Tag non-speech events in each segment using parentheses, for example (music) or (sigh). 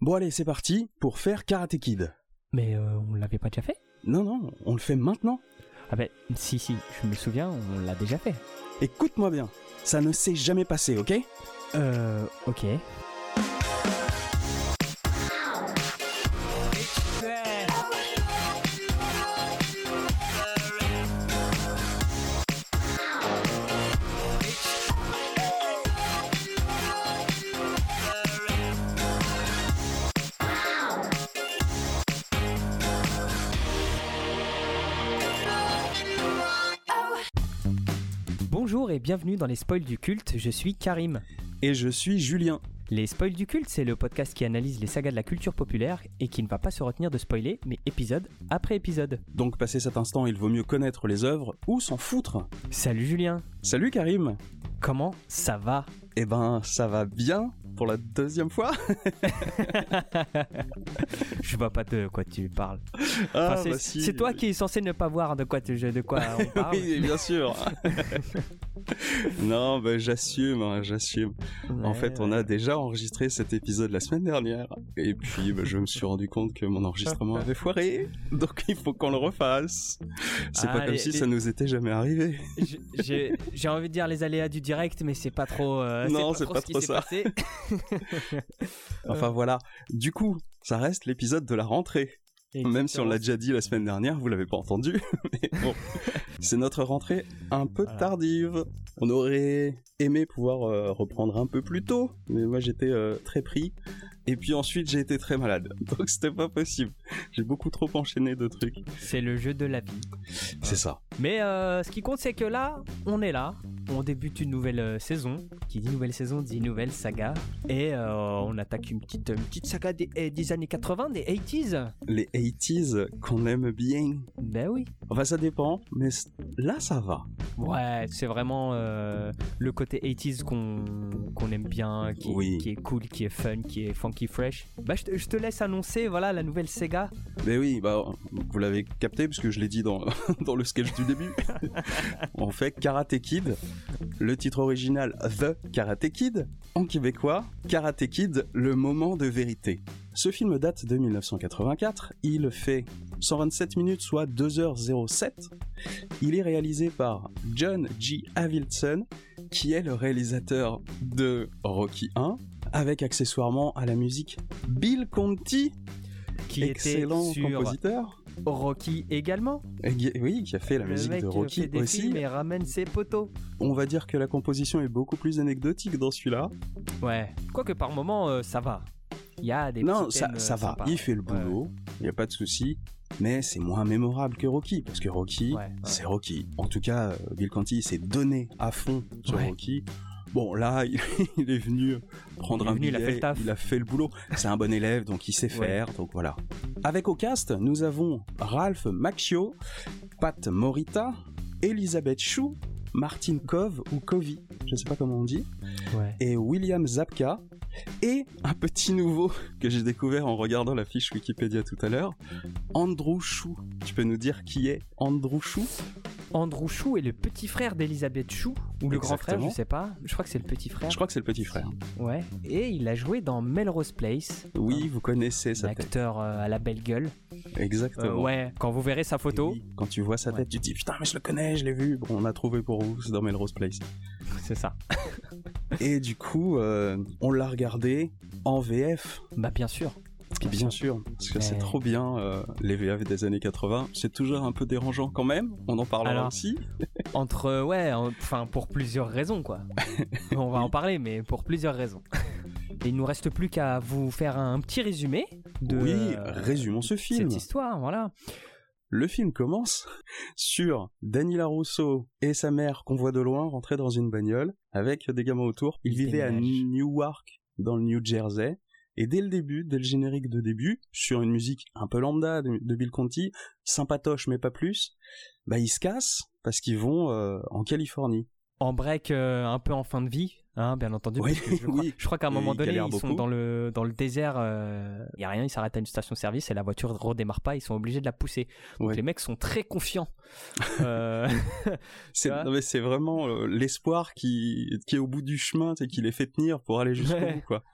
Bon allez, c'est parti pour faire Karate Kid. Mais euh, on l'avait pas déjà fait? Non, non, on le fait maintenant. Ah ben si si, je me souviens, on l'a déjà fait. Écoute-moi bien, ça ne s'est jamais passé, ok? Euh, ok. Bienvenue dans les spoils du culte, je suis Karim. Et je suis Julien. Les spoils du culte, c'est le podcast qui analyse les sagas de la culture populaire et qui ne va pas se retenir de spoiler, mais épisode après épisode. Donc passé cet instant, il vaut mieux connaître les œuvres ou s'en foutre. Salut Julien, Salut Karim comment ça va? Eh ben, ça va bien pour la deuxième fois (laughs) Je vois pas de quoi tu parles. Ah, Enfin, c'est bah si. toi qui es censé ne pas voir de quoi, tu- de quoi on (laughs) parle. Oui, bien sûr. (laughs) non, bah, j'assume, hein, j'assume. En Ouais, fait, on a déjà enregistré cet épisode la semaine dernière. Et puis, bah, je me suis rendu compte que mon enregistrement avait foiré. Donc, il faut qu'on le refasse. C'est Ah, pas comme les- si les- ça nous était jamais arrivé. J'ai envie de dire les aléas du direct, mais c'est pas trop. euh, Non, c'est pas pas trop, ce qui ça. s'est passé. (laughs) Enfin, voilà. Du coup, ça reste l'épisode de la rentrée. Même si on l'a déjà dit la semaine dernière, vous l'avez pas entendu. (laughs) Mais bon, (laughs) c'est notre rentrée un peu Voilà. tardive. On aurait aimé pouvoir euh, reprendre un peu plus tôt, mais moi j'étais euh, très pris. Et puis ensuite j'ai été très malade, donc c'était pas possible. J'ai beaucoup trop enchaîné de trucs. C'est le jeu de la vie. C'est ça. Mais euh, ce qui compte, c'est que là, on est là. On débute une nouvelle euh, saison. Qui dit nouvelle saison dit nouvelle saga. Et euh, on attaque une petite, une petite saga des, eh, des années 80, des 80s. Les 80s qu'on aime bien. Ben oui. Enfin ça dépend, mais là ça va. Ouais, c'est vraiment euh, le côté 80s qu'on aime bien, qui, Oui. qui est cool, qui est fun, qui est funky fresh. Bah, je te, je te laisse annoncer, voilà, la nouvelle Sega. Mais oui, bah vous l'avez capté parce que je l'ai dit dans, (laughs) dans le sketch du début. (laughs) On fait Karate Kid. Le titre original The Karate Kid. En québécois, Karate Kid, le moment de vérité. Ce film date de 1984. Il fait 127 minutes, soit 2h07. Il est réalisé par John G. Avildsen, qui est le réalisateur de Rocky 1, avec accessoirement à la musique Bill Conti, Qui excellent était sur compositeur. Rocky également. Oui, qui a fait la le musique mec de Rocky fait des aussi. films et ramène ses poteaux. On va dire que la composition est beaucoup plus anecdotique dans celui-là. Ouais. Quoique par moment, euh, ça va. Il y a des Non, ça, ça euh, va, sympas. il fait le Ouais. boulot, il n'y a pas de souci. Mais c'est moins mémorable que Rocky, parce que Rocky, Ouais, ouais. c'est Rocky. En tout cas, euh, Bill Conti s'est donné à fond sur Ouais. Rocky. Bon, là, (laughs) il, est venu prendre Il est un venu, il a billet, fait le taf. il a fait le boulot. C'est un bon élève, donc il sait Ouais. faire, donc voilà. Avec au cast, nous avons Ralph Macchio, Pat Morita, Elisabeth Chou, Martin Cove ou Covey, je sais pas comment on dit, Ouais. et William Zapka, et un petit nouveau que j'ai découvert en regardant la fiche Wikipédia tout à l'heure, Andrew Chou. Tu peux nous dire qui est Andrew Chou? Andrew Chou est le petit frère d'Elisabeth Chou, ou le grand frère, je sais pas. Je crois que c'est le petit frère. Je crois que c'est le petit frère. Ouais. Et il a joué dans Melrose Place. Oui, vous connaissez sa tête. acteur euh, à la belle gueule. Euh, Exactement. ouais, quand vous verrez sa photo, oui, quand tu vois sa Ouais. tête, tu te dis putain, mais je le connais, je l'ai vu. Bon, on a trouvé pour vous, c'est dans Melrose Place. (laughs) c'est ça. Et du coup, euh, on l'a regardé en VF. Bah bien sûr. Bien sûr, parce que c'est trop bien, euh, les VF des années 80. C'est toujours un peu dérangeant quand même, on en parlera Alors, aussi. (laughs) Entre ouais, en- enfin pour plusieurs raisons quoi. On va en (laughs) parler, mais pour plusieurs raisons. Et il nous reste plus qu'à vous faire un petit résumé de oui, euh, résumons ce film. cette histoire, voilà. Le film commence (laughs) sur Danny LaRusso et sa mère qu'on voit de loin rentrer dans une bagnole avec des gamins autour. Ils vivaient à. Newark, dans le New Jersey. Et dès le début, dès le générique de début, sur une musique un peu lambda de, de Bill Conti, sympatoche mais pas plus, bah ils se cassent parce qu'ils vont euh, en Californie. En break euh, un peu en fin de vie, hein, bien entendu. Oui, parce que je, (laughs) crois, oui. je crois qu'à un moment donné, ils sont dans le dans le désert, il y a rien, ils s'arrêtent à une station-service et la voiture redémarre pas, ils sont obligés de la pousser. Donc Ouais. les mecs sont très confiants. (laughs) Euh, (laughs) C'est non, mais c'est vraiment euh, l'espoir qui, qui est au bout du chemin, c'est qui les fait tenir pour aller jusqu'au Ouais. bout, quoi.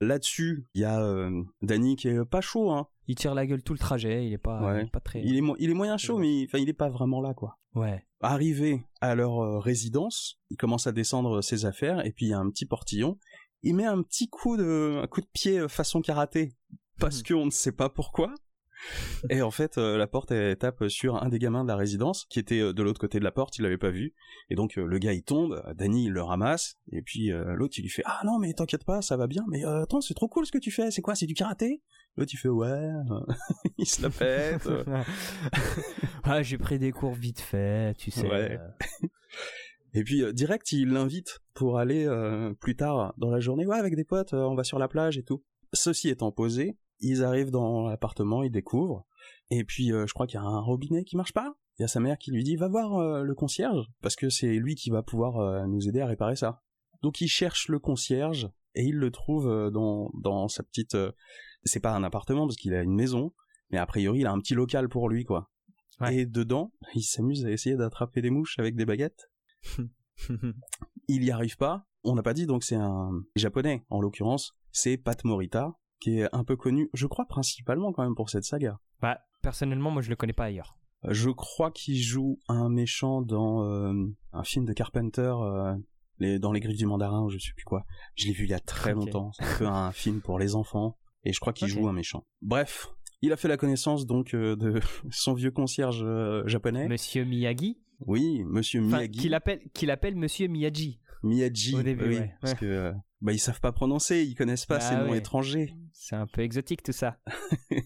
Là-dessus, il y a euh, Danny qui est pas chaud, hein. Il tire la gueule tout le trajet, il est pas, Ouais. il pas très. Il est, mo- il est moyen chaud, mais enfin, il est pas vraiment là, quoi. Ouais. Arrivé à leur euh, résidence, il commence à descendre ses affaires, et puis il y a un petit portillon. Il met un petit coup de, un coup de pied euh, façon karaté, parce Mhm. qu'on ne sait pas pourquoi. (laughs) Et en fait, euh, la porte elle tape sur un des gamins de la résidence qui était euh, de l'autre côté de la porte, il l'avait pas vu. Et donc euh, le gars il tombe, Danny il le ramasse, et puis l'autre il lui fait ah non mais t'inquiète pas, ça va bien, mais attends c'est trop cool ce que tu fais, c'est quoi, c'est du karaté? L'autre il fait ouais, (laughs) il se la pète. (laughs) ah, j'ai pris des cours vite fait, tu sais. Ouais. Et puis euh, direct, il l'invite pour aller euh, plus tard dans la journée, ouais, avec des potes, euh, on va sur la plage et tout. Ceci étant posé, ils arrivent dans l'appartement, ils découvrent, et puis euh, je crois qu'il y a un robinet qui marche pas. Il y a sa mère qui lui dit, va voir euh, le concierge, parce que c'est lui qui va pouvoir euh, nous aider à réparer ça. Donc il cherche le concierge, et il le trouve dans, dans sa petite... c'est pas un appartement, parce qu'il a une maison, mais a priori il a un petit local pour lui, quoi. Ouais. Et dedans, (laughs) il s'amuse à essayer d'attraper des mouches avec des baguettes (laughs) il y arrive pas. On n'a pas dit donc c'est un japonais en l'occurrence, c'est Pat Morita qui est un peu connu, je crois principalement quand même pour cette saga. bah, personnellement, moi, je le connais pas ailleurs. Je crois qu'il joue un méchant dans euh, un film de Carpenter euh, les, dans les griffes du mandarin ou je sais plus quoi. Je l'ai vu il y a très longtemps, c'est un peu un (laughs) film pour les enfants et je crois qu'il joue un méchant. Bref, il a fait la connaissance donc euh, de (laughs) son vieux concierge japonais. Monsieur Miyagi, Oui, monsieur enfin, Miyagi. qu'il appelle, qu'il appelle Monsieur Miyaji. Miyaji, Au début, oui, ouais. parce que bah ils savent pas prononcer, ils connaissent pas Bah ces noms ouais. étrangers. C'est un peu exotique tout ça. (laughs)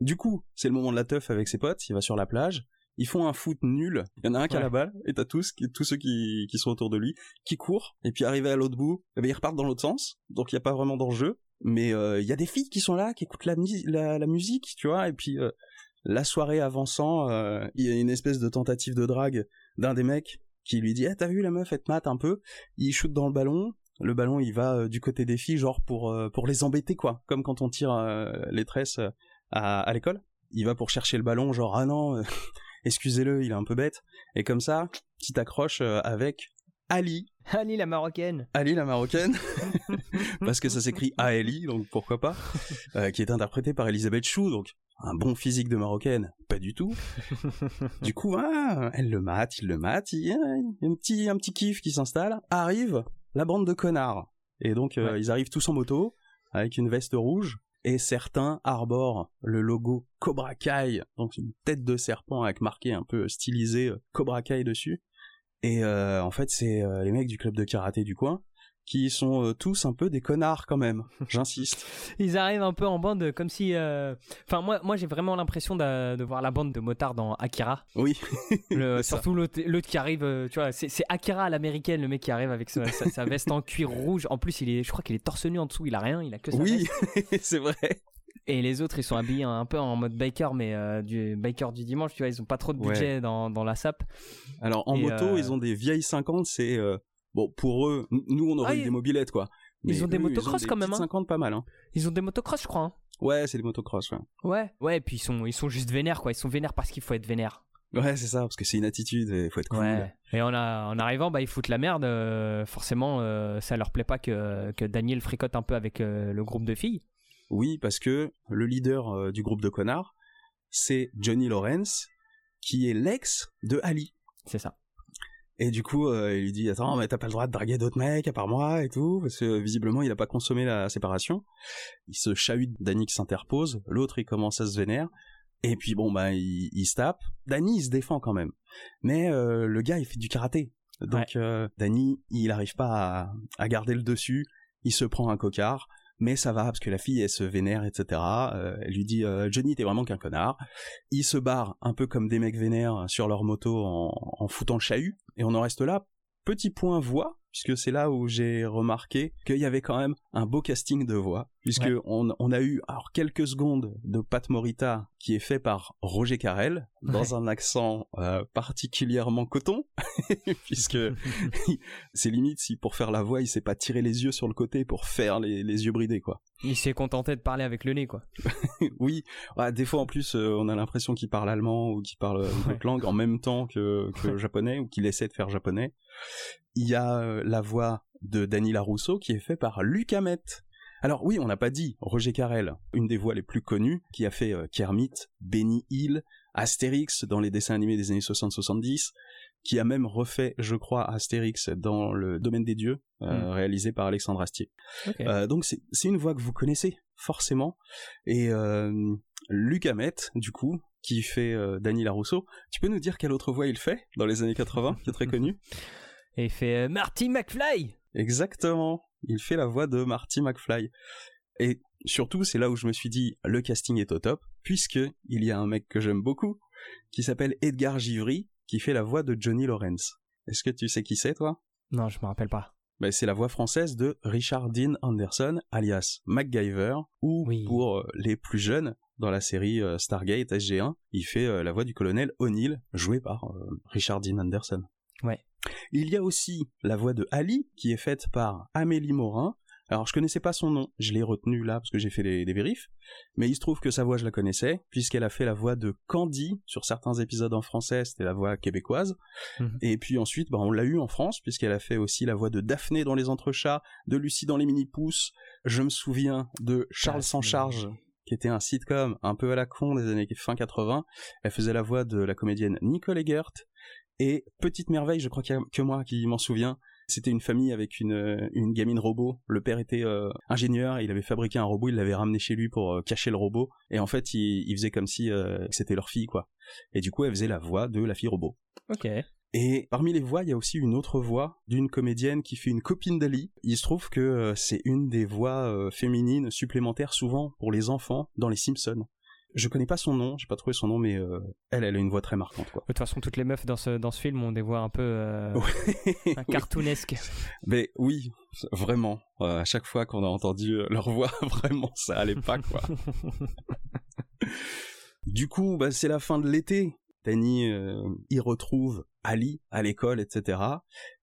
Du coup, c'est le moment de la teuf avec ses potes, il va sur la plage, ils font un foot nul, il y en a un qui a la balle, et t'as tous, tous ceux qui, qui sont autour de lui, qui courent, et puis arrivé à l'autre bout, eh ben, ils repartent dans l'autre sens, donc il n'y a pas vraiment d'enjeu, mais euh, il y a des filles qui sont là, qui écoutent la, mu- la, la musique, tu vois, et puis euh, la soirée avançant, euh, il y a une espèce de tentative de drague d'un des mecs qui lui dit « Ah, t'as vu la meuf, elle te mate un peu ?» Il shoot dans le ballon, le ballon il va euh, du côté des filles, genre pour, euh, pour les embêter, quoi, comme quand on tire euh, les tresses à, à l'école. Il va pour chercher le ballon, genre ah non, (laughs) excusez-le, il est un peu bête. Et comme ça, petite accroche avec Ali, Ali la marocaine. Ali la marocaine, (laughs) parce que ça s'écrit A-L-I, donc pourquoi pas, euh, qui est interprétée par Elisabeth Chou, donc un bon physique de marocaine, pas du tout. (laughs) Du coup, ah, elle le mate, il le mate, il y a un petit, un petit kiff qui s'installe. Arrive la bande de connards. Et donc, euh, Ouais. ils arrivent tous en moto, avec une veste rouge, et certains arborent le logo Cobra Kai, donc une tête de serpent avec marqué un peu stylisé euh, Cobra Kai dessus. Et euh, en fait, c'est les mecs du club de karaté du coin qui sont euh, tous un peu des connards quand même. (laughs) J'insiste. Ils arrivent un peu en bande comme si. euh, Enfin, moi, moi j'ai vraiment l'impression de, voir la bande de motards dans Akira. Oui, (laughs) Le- surtout l'autre l'autre qui arrive, euh, tu vois, c'est c'est Akira à l'américaine, le mec qui arrive avec sa, sa- sa veste en cuir rouge. En plus, il est, je crois qu'il est torse nu en dessous, il a rien, il a que sa oui, veste. (laughs) c'est vrai. Et les autres, ils sont habillés un peu en mode biker, mais euh, du biker du dimanche, tu vois, ils ont pas trop de Ouais. budget dans, dans la sape. Alors en Et, moto, euh, ils ont des vieilles 50, c'est euh, bon pour eux. Nous, on aurait Ah, eu ils- des mobilettes quoi. ils ont des motocross des quand même, hein. 50 pas mal. Hein. Ils ont des motocross, je crois. hein. Ouais, c'est des motocross. Ouais, Ouais. Ouais, et puis ils sont, ils sont juste vénères, quoi. Ils sont vénères parce qu'il faut être vénère. ouais c'est ça, parce que c'est une attitude et faut être cool. Ouais. Et en, a- en arrivant, bah, ils foutent la merde. euh, forcément, euh, ça leur plaît pas que, que Daniel fricote un peu avec euh, le groupe de filles. Oui, parce que le leader euh, du groupe de connards, c'est Johnny Lawrence, qui est l'ex de Ali. C'est ça. Et du coup, euh, il lui dit attends, mais t'as pas le droit de draguer d'autres mecs à part moi et tout, parce que visiblement il a pas consommé la séparation. Il se chahute, Danny qui s'interpose, l'autre il commence à se vénère, et puis bon bah il, il se tape. Danny il se défend quand même, mais euh, le gars il fait du karaté, donc euh, Danny il arrive pas à, à garder le dessus, il se prend un cocard. Mais ça va parce que la fille elle se vénère etc. Euh, elle lui dit euh, Johnny t'es vraiment qu'un connard. Ils se barrent un peu comme des mecs vénères sur leur moto en, en foutant le chahut. Et on en reste là. Petit point voix, puisque c'est là où j'ai remarqué qu'il y avait quand même un beau casting de voix, puisque Ouais. on, on a eu alors quelques secondes de Pat Morita qui est fait par Roger Carrel dans un accent euh, particulièrement coton, (laughs) puisque (laughs) c'est limite si pour faire la voix il s'est pas tiré les yeux sur le côté pour faire les, les yeux bridés quoi. Il s'est contenté de parler avec le nez, quoi. (laughs) oui, des fois en plus euh, on a l'impression qu'il parle allemand ou qu'il parle une autre langue en même temps que, que japonais ou qu'il essaie de faire japonais. Il y a euh, la voix de Danny Larousseau qui est fait par Luc Hamet. Alors oui, on n'a pas dit Roger Carrel, une des voix les plus connues, qui a fait euh, Kermit, Benny Hill, Astérix dans les dessins animés des années 60-70, qui a même refait, je crois, Astérix dans le domaine des dieux, euh, Mm. réalisé par Alexandre Astier. Euh, donc c'est une voix que vous connaissez forcément. Et euh, Luc Hamet, du coup, qui fait Danny Larousseau, tu peux nous dire quelle autre voix il fait dans les années 80, qui est très connu (laughs) Et il fait Marty McFly Exactement, il fait la voix de Marty McFly. Et surtout, c'est là où je me suis dit, le casting est au top, puisque il y a un mec que j'aime beaucoup, qui s'appelle Edgar Givry, qui fait la voix de Johnny Lawrence. Est-ce que tu sais qui c'est, toi? Non, je me rappelle pas. ben, c'est la voix française de Richard Dean Anderson, alias MacGyver, ou Oui. pour euh, les plus jeunes, dans la série euh, Stargate SG1, il fait euh, la voix du colonel O'Neill, joué par Richard Dean Anderson. Ouais. Il y a aussi la voix de Ali, qui est faite par Amélie Morin. Alors, je connaissais pas son nom, je l'ai retenu là parce que j'ai fait des, des vérifs, mais il se trouve que sa voix je la connaissais, puisqu'elle a fait la voix de Candy sur certains épisodes en français, c'était la voix québécoise. Mhm. Et puis ensuite, bah, on l'a eu en France, puisqu'elle a fait aussi la voix de Daphné dans Les Entrechats, de Lucie dans Les Mini-Pousses. Je me souviens de Charles sans charge, qui était un sitcom un peu à la con des années fin 80. Elle faisait la voix de la comédienne Nicole Egert. Et Petite Merveille, je crois qu'il y a que moi qui m'en souviens, c'était une famille avec une, euh, une gamine robot. Le père était euh, ingénieur, il avait fabriqué un robot, il l'avait ramené chez lui pour euh, cacher le robot. Et en fait, il, il faisait comme si euh, c'était leur fille, quoi. Et du coup, elle faisait la voix de la fille robot. Ok. Et parmi les voix, il y a aussi une autre voix d'une comédienne qui fait une copine d'Ali. Il se trouve que c'est une des voix féminines supplémentaires souvent pour les enfants dans les Simpsons. Je connais pas son nom, j'ai pas trouvé son nom, mais euh, elle, elle a une voix très marquante, quoi. De toute façon, toutes les meufs dans ce, dans ce film ont des voix un peu euh, un cartoonesque. (laughs) Mais oui, vraiment. Euh, à chaque fois qu'on a entendu euh, leur voix, (laughs) vraiment, ça allait pas, quoi. (laughs) du coup, bah, c'est la fin de l'été. Danny y retrouve Ali à l'école, etc.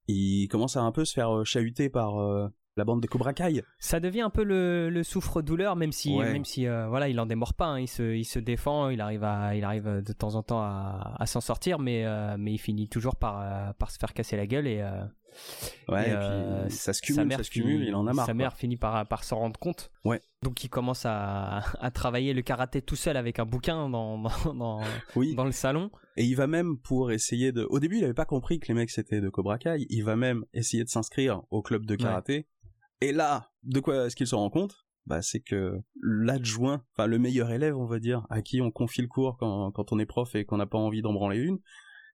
Il commence à un peu se faire chahuter par la bande de Cobra Kai. Ça devient un peu le, le souffre-douleur, même si, Ouais. même si euh, voilà, il en démord pas. hein. Il, se, il se défend, il arrive, à, il arrive de temps en temps à, à s'en sortir, mais, euh, mais il finit toujours par, euh, par se faire casser la gueule et, euh, Ouais, Et, et, puis ça se sa cumule, mère ça se cumule, finit- il en a marre. Sa quoi. mère finit par, par s'en rendre compte. Ouais. Donc il commence à, à travailler le karaté tout seul avec un bouquin dans, (laughs) dans, dans, Oui. dans le salon. Et il va même pour essayer de. Au début, il avait pas compris que les mecs c'était de Cobra Kai. Il va même essayer de s'inscrire au club de karaté. Et là, de quoi est-ce qu'il se rend compte? Bah, c'est que l'adjoint, enfin le meilleur élève, on va dire, à qui on confie le cours quand, quand on est prof et qu'on n'a pas envie d'en branler une,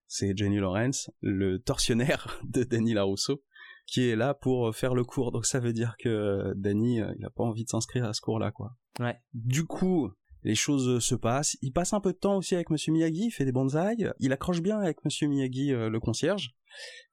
c'est Jenny Lawrence, le tortionnaire (laughs) de Danny Larousseau, qui est là pour faire le cours. Donc ça veut dire que Danny, euh, il a pas envie de s'inscrire à ce cours-là, quoi. Ouais. Du coup, les choses se passent. Il passe un peu de temps aussi avec Monsieur Miyagi, il fait des bonsaïs. Il accroche bien avec Monsieur Miyagi, euh, le concierge.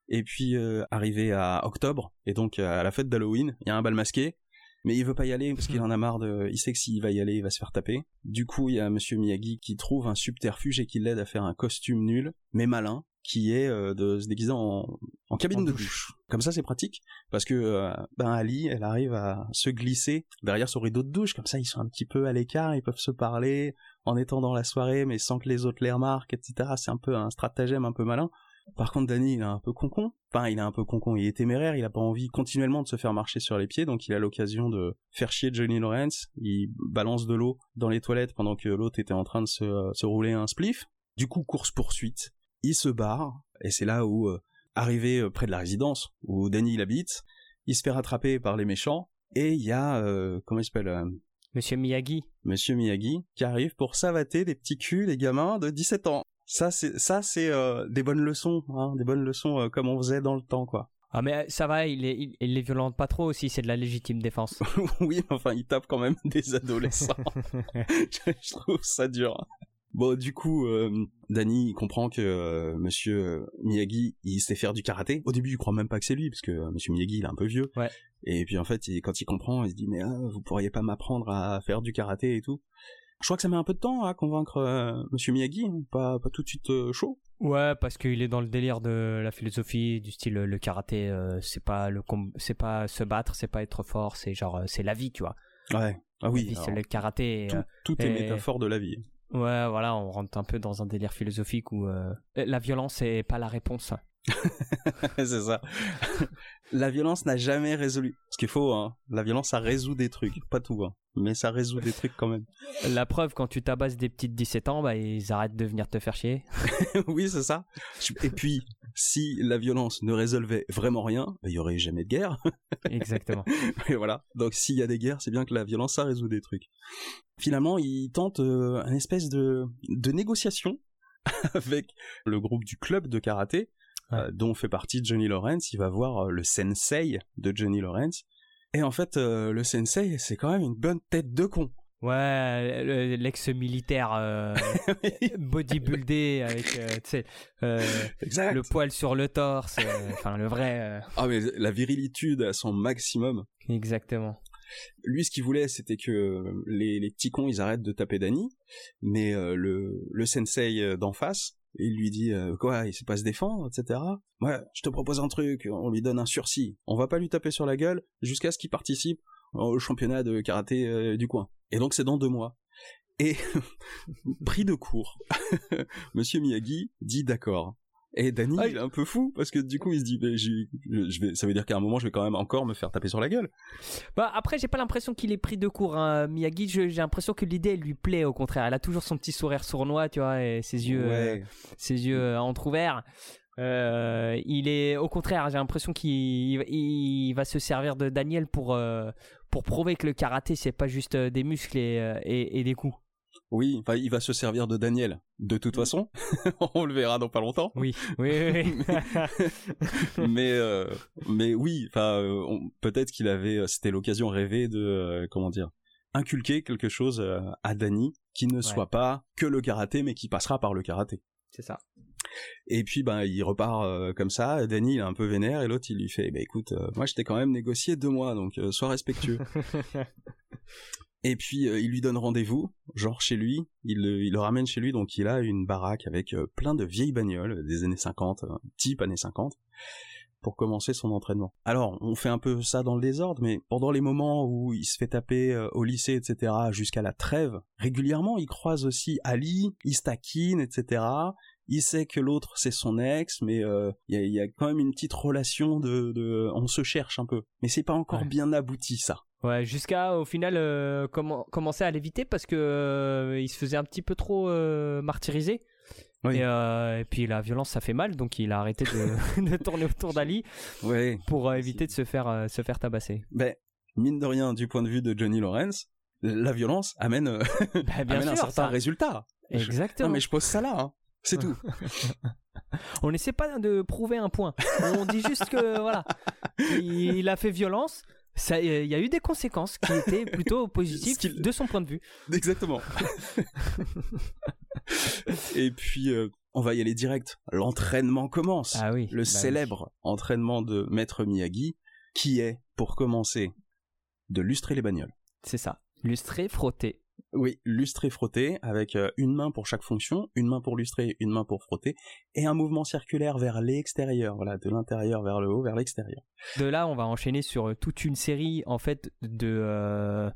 Et puis, euh, arrivé à octobre, et donc euh, à la fête d'Halloween, il y a un bal masqué. Mais il veut pas y aller parce qu'il en a marre de... Il sait que s'il va y aller, il va se faire taper. Du coup, il y a Monsieur Miyagi qui trouve un subterfuge et qui l'aide à faire un costume nul, mais malin, qui est euh, de se déguiser en, en cabine En de douche. douche. Comme ça, c'est pratique parce que ben Ali, elle arrive à se glisser derrière son rideau de douche. Comme ça, ils sont un petit peu à l'écart, ils peuvent se parler en étant dans la soirée, mais sans que les autres les remarquent, etc. C'est un peu un stratagème un peu malin. Par contre, Danny, il est un peu concon. Enfin, il est un peu concon. Il est téméraire. Il a pas envie continuellement de se faire marcher sur les pieds. Donc, il a l'occasion de faire chier Johnny Lawrence. Il balance de l'eau dans les toilettes pendant que l'autre était en train de se, se rouler un spliff. Du coup, course poursuite. Il se barre. Et c'est là où, euh, arrivé euh, près de la résidence où Danny il habite, il se fait rattraper par les méchants. Et il y a, euh, comment il s'appelle, euh, Monsieur Miyagi. Monsieur Miyagi qui arrive pour savater des petits culs des gamins de 17 ans. Ça c'est ça c'est euh, des bonnes leçons, hein, des bonnes leçons euh, comme on faisait dans le temps quoi. Ah mais euh, ça va, il, est, il, il les violente pas trop aussi, c'est de la légitime défense. (laughs) oui, enfin il tape quand même (laughs) des adolescents. (laughs) je, trouve ça dur. Bon, du coup, euh, Danny il comprend que euh, Monsieur Miyagi il sait faire du karaté. Au début, il croit même pas que c'est lui parce que euh, Monsieur Miyagi il est un peu vieux. Ouais. Et puis en fait, il- quand il comprend, il se dit mais ah, vous pourriez pas m'apprendre à faire du karaté et tout. Je crois que ça met un peu de temps à convaincre euh, Monsieur Miyagi, hein, pas pas tout de suite euh, chaud. Ouais, parce qu'il est dans le délire de la philosophie du style le karaté, euh, c'est pas le c'est pas se battre, c'est pas être fort, c'est genre euh, c'est la vie, tu vois. Ouais. Ah oui. c'est le karaté. tout, tout est et- métaphore de la vie. ouais, voilà, on rentre un peu dans un délire philosophique où la violence est pas la réponse. C'est ça. la violence n'a jamais résolu. Ce qu'il faut, hein, la violence, ça résout des trucs. Pas tout, hein, mais ça résout des trucs quand même. La preuve, quand tu tabasses des petites 17 ans, bah, ils arrêtent de venir te faire chier. (laughs) oui, c'est ça. Et puis, si la violence ne résolvait vraiment rien, bah, il y aurait jamais de guerre. Exactement. (laughs) Et voilà. Donc, s'il y a des guerres, c'est bien que la violence, ça résout des trucs. Finalement, il tente euh, une espèce de, de négociation (laughs) avec le groupe du club de karaté euh, dont fait partie Johnny Lawrence. Il va voir euh, le sensei de Johnny Lawrence. Et en fait, euh, le sensei, c'est quand même une bonne tête de con. Ouais, l'ex-militaire (laughs) bodybuildé avec le poil sur le torse, enfin le vrai. Ah mais la virilitude à son maximum. Exactement. Lui, ce qu'il voulait, c'était que les, les, petits cons, ils arrêtent de taper Danny, mais le, le sensei d'en face, il lui dit euh, quoi, il sait pas se défendre, etc. Ouais, je te propose un truc, on lui donne un sursis. On va pas lui taper sur la gueule jusqu'à ce qu'il participe au championnat de karaté euh, du coin. Et donc c'est dans deux mois. Et (laughs) pris de court, (laughs) Monsieur Miyagi dit d'accord. Et Danny, il est un peu fou parce que du coup, il se dit, je, vais, ça veut dire qu'à un moment, je vais quand même encore me faire taper sur la gueule. Bah après, j'ai pas l'impression qu'il est pris de court. Hein. Miyagi, j'ai l'impression que l'idée lui plaît. Au contraire, elle a toujours son petit sourire sournois, tu vois, et ses yeux, euh, ses yeux euh, entrouverts. Euh, il est au contraire, j'ai l'impression qu'il va se servir de Daniel pour pour prouver que le karaté c'est pas juste des muscles et des coups. Oui, enfin, il va se servir de Daniel. De toute façon, (laughs) on le verra dans pas longtemps. Oui, oui, oui. (laughs) mais, euh, mais oui, enfin, euh, peut-être qu'il avait, euh, c'était l'occasion rêvée de, comment dire, inculquer quelque chose à Danny qui ne soit pas que le karaté, mais qui passera par le karaté. C'est ça. Et puis ben il repart comme ça. Danny il est un peu vénère et l'autre il lui fait bah écoute moi je t'ai quand même négocié deux mois donc sois respectueux. (laughs) Et puis euh, il lui donne rendez-vous, genre chez lui, il le, il le ramène chez lui, donc il a une baraque avec euh, plein de vieilles bagnoles des années 50, euh, type années 50, pour commencer son entraînement. Alors on fait un peu ça dans le désordre, mais pendant les moments où il se fait taper au lycée, etc., jusqu'à la trêve, régulièrement il croise aussi Ali, il se etc., il sait que l'autre c'est son ex, mais il y, a, quand même une petite relation de, de, on se cherche un peu, mais c'est pas encore bien abouti ça. Ouais, jusqu'à au final euh, commencer à l'éviter parce que euh, il se faisait un petit peu trop euh, martyriser. Et, et, puis la violence ça fait mal donc il a arrêté de, (laughs) de tourner autour d'Ali pour éviter de se faire se faire tabasser. Ben mine de rien du point de vue de Johnny Lawrence, la violence amène, bah, (laughs) bien un certain résultat. Exactement. non mais je pose ça là, hein. c'est tout. (laughs) On n'essaie pas de prouver un point. On dit juste que voilà, il a fait violence il y a eu des conséquences qui étaient (laughs) plutôt positives de son point de vue. Exactement. (laughs) Et puis, euh, on va y aller direct. L'entraînement commence. Ah oui. Le bah célèbre entraînement de Maître Miyagi, qui est, pour commencer, de lustrer les bagnoles. C'est ça. Lustrer, frotter. Oui, lustrer, frotter, avec euh, une main pour chaque fonction, une main pour lustrer, une main pour frotter, et un mouvement circulaire vers l'extérieur, voilà, de l'intérieur vers le haut, vers l'extérieur. De là, on va enchaîner sur euh, toute une série, en fait, de... Euh,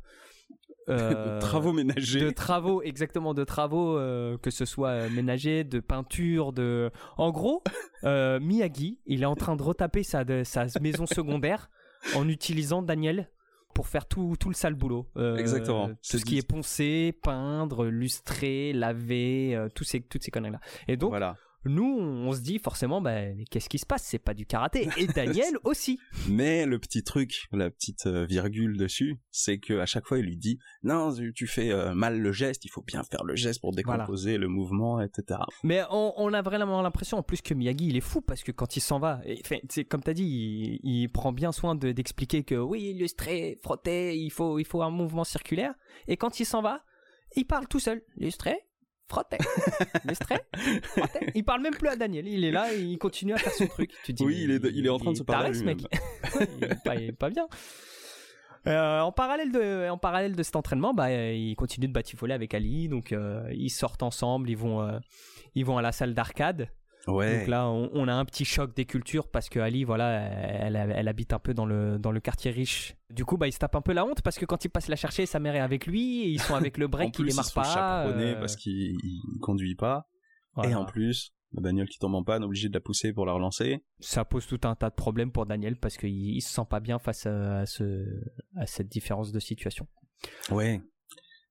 (laughs) de travaux ménagers. De travaux, exactement, de travaux, que ce soit ménagers, de peinture, de... En gros, (laughs) Miyagi, il est en train de retaper sa, sa maison secondaire en utilisant Daniel pour faire tout, tout le sale boulot. Euh, Exactement. Tout ce qui est poncer, peindre, lustrer, laver, euh, tous ces, toutes ces conneries-là. Et donc, voilà nous, on se dit forcément, bah, qu'est-ce qui se passe? C'est pas du karaté. Et Daniel (laughs) aussi. Mais le petit truc, la petite euh, virgule dessus, c'est que à chaque fois, il lui dit, non, tu fais euh, mal le geste, il faut bien faire le geste pour décomposer le mouvement, etc. Mais on, a vraiment l'impression, en plus, que Miyagi, il est fou parce que quand il s'en va, c'est comme t'as dit, il, prend bien soin d'expliquer que oui, illustrer, frotter, il faut, il faut un mouvement circulaire. Et quand il s'en va, il parle tout seul. (laughs) Il parle même plus à Daniel. Il est là et il continue à faire son truc. Tu dis, oui, il est, il est en train de se parler. Ce mec. (laughs) il, est pas, bien. Euh, en parallèle de en parallèle de cet entraînement, bah il continue de batifoler avec Ali, donc euh, ils sortent ensemble, ils vont euh, ils vont à la salle d'arcade Ouais. Donc là, on, a un petit choc des cultures parce que Ali, voilà, elle, elle, habite un peu dans le, dans le quartier riche. Du coup, bah, il se tape un peu la honte parce que quand il passe la chercher, sa mère est avec lui, et ils sont avec le break (laughs) qui démarre pas. Euh... parce qu'il conduit pas. Et en plus, la bagnole qui tombe en panne, obligé de la pousser pour la relancer. Ça pose tout un tas de problèmes pour Daniel parce qu'il il se sent pas bien face à, ce, à cette différence de situation. Ouais.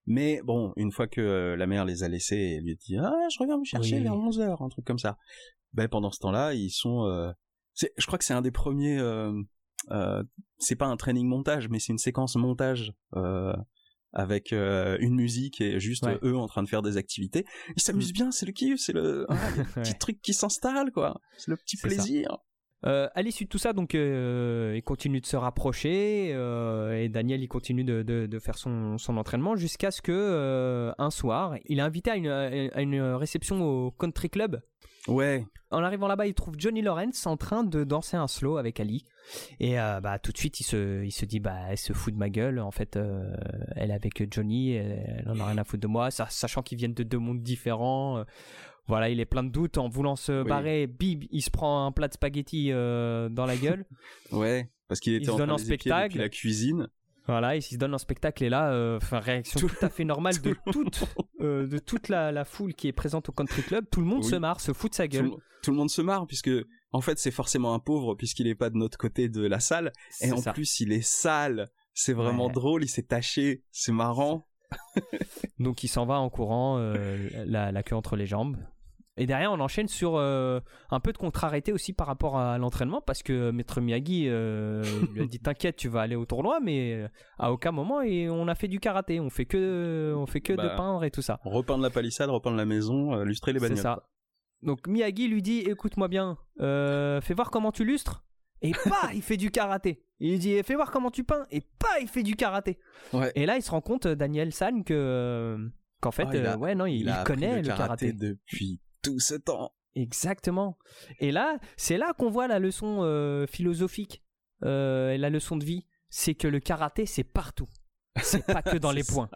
Mais bon, une fois que euh, la mère les a laissés, elle lui dit ah je reviens vous chercher vers 11 heures, un truc comme ça. Ben pendant ce temps-là, ils sont. Euh, je crois que c'est un des premiers. Euh, euh, c'est pas un training montage, mais c'est une séquence montage avec une musique et juste eux en train de faire des activités. Ils s'amusent mm. bien, c'est le kiff, c'est le, (laughs) petit truc qui s'installe, quoi. C'est le petit plaisir. Euh, à l'issue de tout ça, donc, euh, il continue de se rapprocher euh, et Daniel il continue de, de, de faire son, son entraînement jusqu'à ce que euh, un soir, il est invité à une, à une réception au country club Ouais. En arrivant là-bas, il trouve Johnny Lawrence en train de danser un slow avec Ali. Et bah tout de suite, il se, il se dit bah elle se fout de ma gueule. En fait, elle est avec Johnny, elle, en a rien à foutre de moi, sachant qu'ils viennent de deux mondes différents. Euh, voilà, il est plein de doutes en voulant se barrer. Bib, il se prend un plat de spaghetti dans la gueule. (laughs) ouais, parce qu'il était en, train de spectacle. la cuisine. Voilà, il se donne un spectacle et là, euh, réaction tout à fait normale de (laughs) toute, euh, de toute la, foule qui est présente au country club. Tout le monde se marre, se fout de sa gueule. Tout, le monde se marre puisque en fait c'est forcément un pauvre puisqu'il est pas de notre côté de la salle et en plus il est sale. C'est vraiment drôle, il s'est taché, c'est marrant. (laughs) Donc il s'en va en courant, euh, la, la queue entre les jambes. Et derrière, on enchaîne sur euh, un peu de contrariété aussi par rapport à l'entraînement parce que Maître Miyagi euh, lui a dit (laughs) T'inquiète, tu vas aller au tournoi, mais euh, à aucun moment et on a fait du karaté. On fait que, on fait que de bah, peindre et tout ça. Repeindre la palissade, repeindre la maison, lustrer les bagnoles. C'est ça. Donc Miyagi lui dit Écoute-moi bien, fais voir comment tu lustres. Et (laughs) pas, il fait du karaté. Il dit Fais voir comment tu peins. Et pas, il fait du karaté. Et là, il se rend compte, Daniel San, que qu'en fait, ah, ouais, non, il, connaît le, karaté depuis tout ce temps. Exactement. Et là, c'est là qu'on voit la leçon euh, philosophique euh, et la leçon de vie. C'est que le karaté, c'est partout. C'est pas que dans (laughs) les points.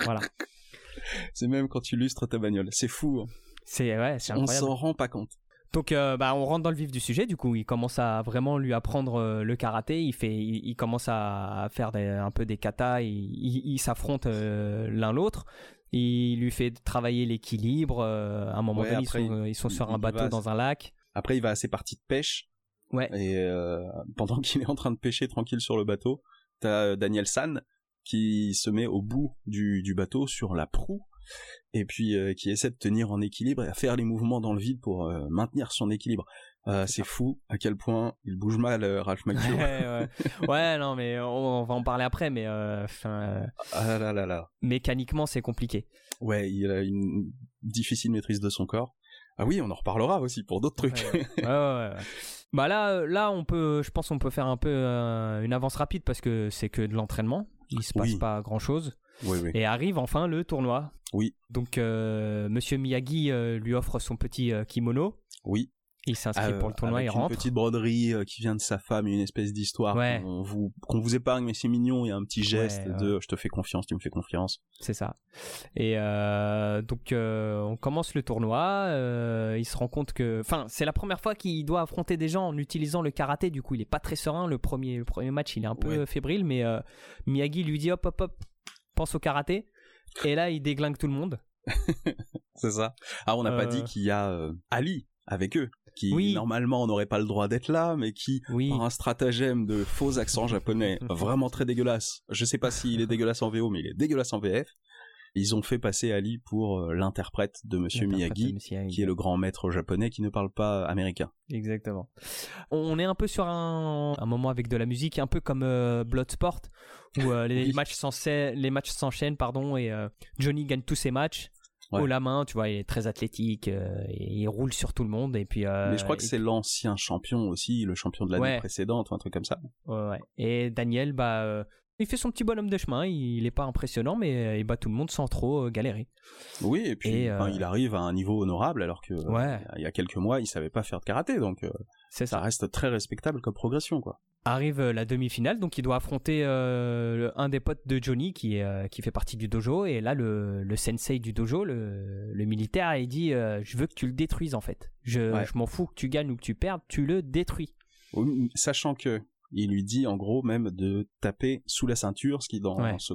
Voilà. (laughs) C'est même quand tu lustres ta bagnole. C'est fou. Hein. C'est ouais, c'est incroyable. On s'en rend pas compte. Donc, euh, bah, on rentre dans le vif du sujet. Du coup, il commence à vraiment lui apprendre le karaté. Il fait, il, commence à faire un peu des katas. Ils s'affrontent l'un l'autre. Il lui fait travailler l'équilibre. Euh, à un moment donné, ils, sont, sur un bateau dans un lac. Après, il va à ses parties de pêche. Ouais. Et euh, pendant (laughs) qu'il est en train de pêcher tranquille sur le bateau, t'as Daniel San qui se met au bout du, du bateau sur la proue et puis euh, qui essaie de tenir en équilibre et à faire les mouvements dans le vide pour maintenir son équilibre. Euh, c'est fou à quel point il bouge mal, euh, Ralph Macchio. ouais, non, mais on, va en parler après, mais euh, ah là là là. mécaniquement c'est compliqué. Ouais, il a une difficile maîtrise de son corps. Ah oui, on en reparlera aussi pour d'autres trucs. (laughs) ouais, ouais, bah là, là, on peut, je pense, on peut faire un peu une avance rapide parce que c'est que de l'entraînement. Il se passe pas grand chose. Oui, oui. Et arrive enfin le tournoi. Oui. Donc, Monsieur Miyagi lui offre son petit kimono. Oui. Il s'inscrit pour le tournoi, il rentre. Une petite broderie euh, qui vient de sa femme, une espèce d'histoire qu'on vous, épargne, mais c'est mignon. Il y a un petit geste de je te fais confiance, tu me fais confiance. C'est ça. Et euh, donc euh, on commence le tournoi. il se rend compte que, enfin, c'est la première fois qu'il doit affronter des gens en utilisant le karaté. Du coup, il est pas très serein. Le premier, le premier match, il est un peu fébrile, mais Miyagi lui dit hop, hop, hop, pense au karaté. Et là, il déglingue tout le monde. (laughs) c'est ça. Ah, on n'a pas dit qu'il y a Ali avec eux qui normalement n'aurait pas le droit d'être là, mais qui, par un stratagème de faux accent japonais (laughs) vraiment très dégueulasse, je sais pas s'il est dégueulasse en VO, mais il est dégueulasse en VF, ils ont fait passer Ali pour euh, l'interprète de Monsieur Miyagi, qui est le grand maître japonais qui ne parle pas américain. Exactement. On est un peu sur un, moment avec de la musique, un peu comme euh, Bloodsport, où euh, les, matchs les matchs s'enchaînent, pardon, et Johnny gagne tous ses matchs haut la main, tu vois, il est très athlétique, euh, et il roule sur tout le monde et puis. Euh, Mais je crois que c'est l'ancien champion aussi, le champion de l'année précédente ou un truc comme ça. Ouais, Et Daniel, bah, euh, il fait son petit bonhomme de chemin. Il n'est pas impressionnant, mais il bat tout le monde sans trop galérer. Oui, et puis il arrive à un niveau honorable alors que il y a quelques mois, il savait pas faire de karaté, donc ça. ça reste très respectable comme progression, quoi arrive euh, la demi-finale, donc il doit affronter euh, un des potes de Johnny qui, euh, qui fait partie du dojo. Et là, le, le sensei du dojo, le, le militaire, il dit Je veux que tu le détruises en fait. Je, je m'en fous que tu gagnes ou que tu perdes, tu le détruis. Sachant que il lui dit en gros même de taper sous la ceinture, ce qui dans ce,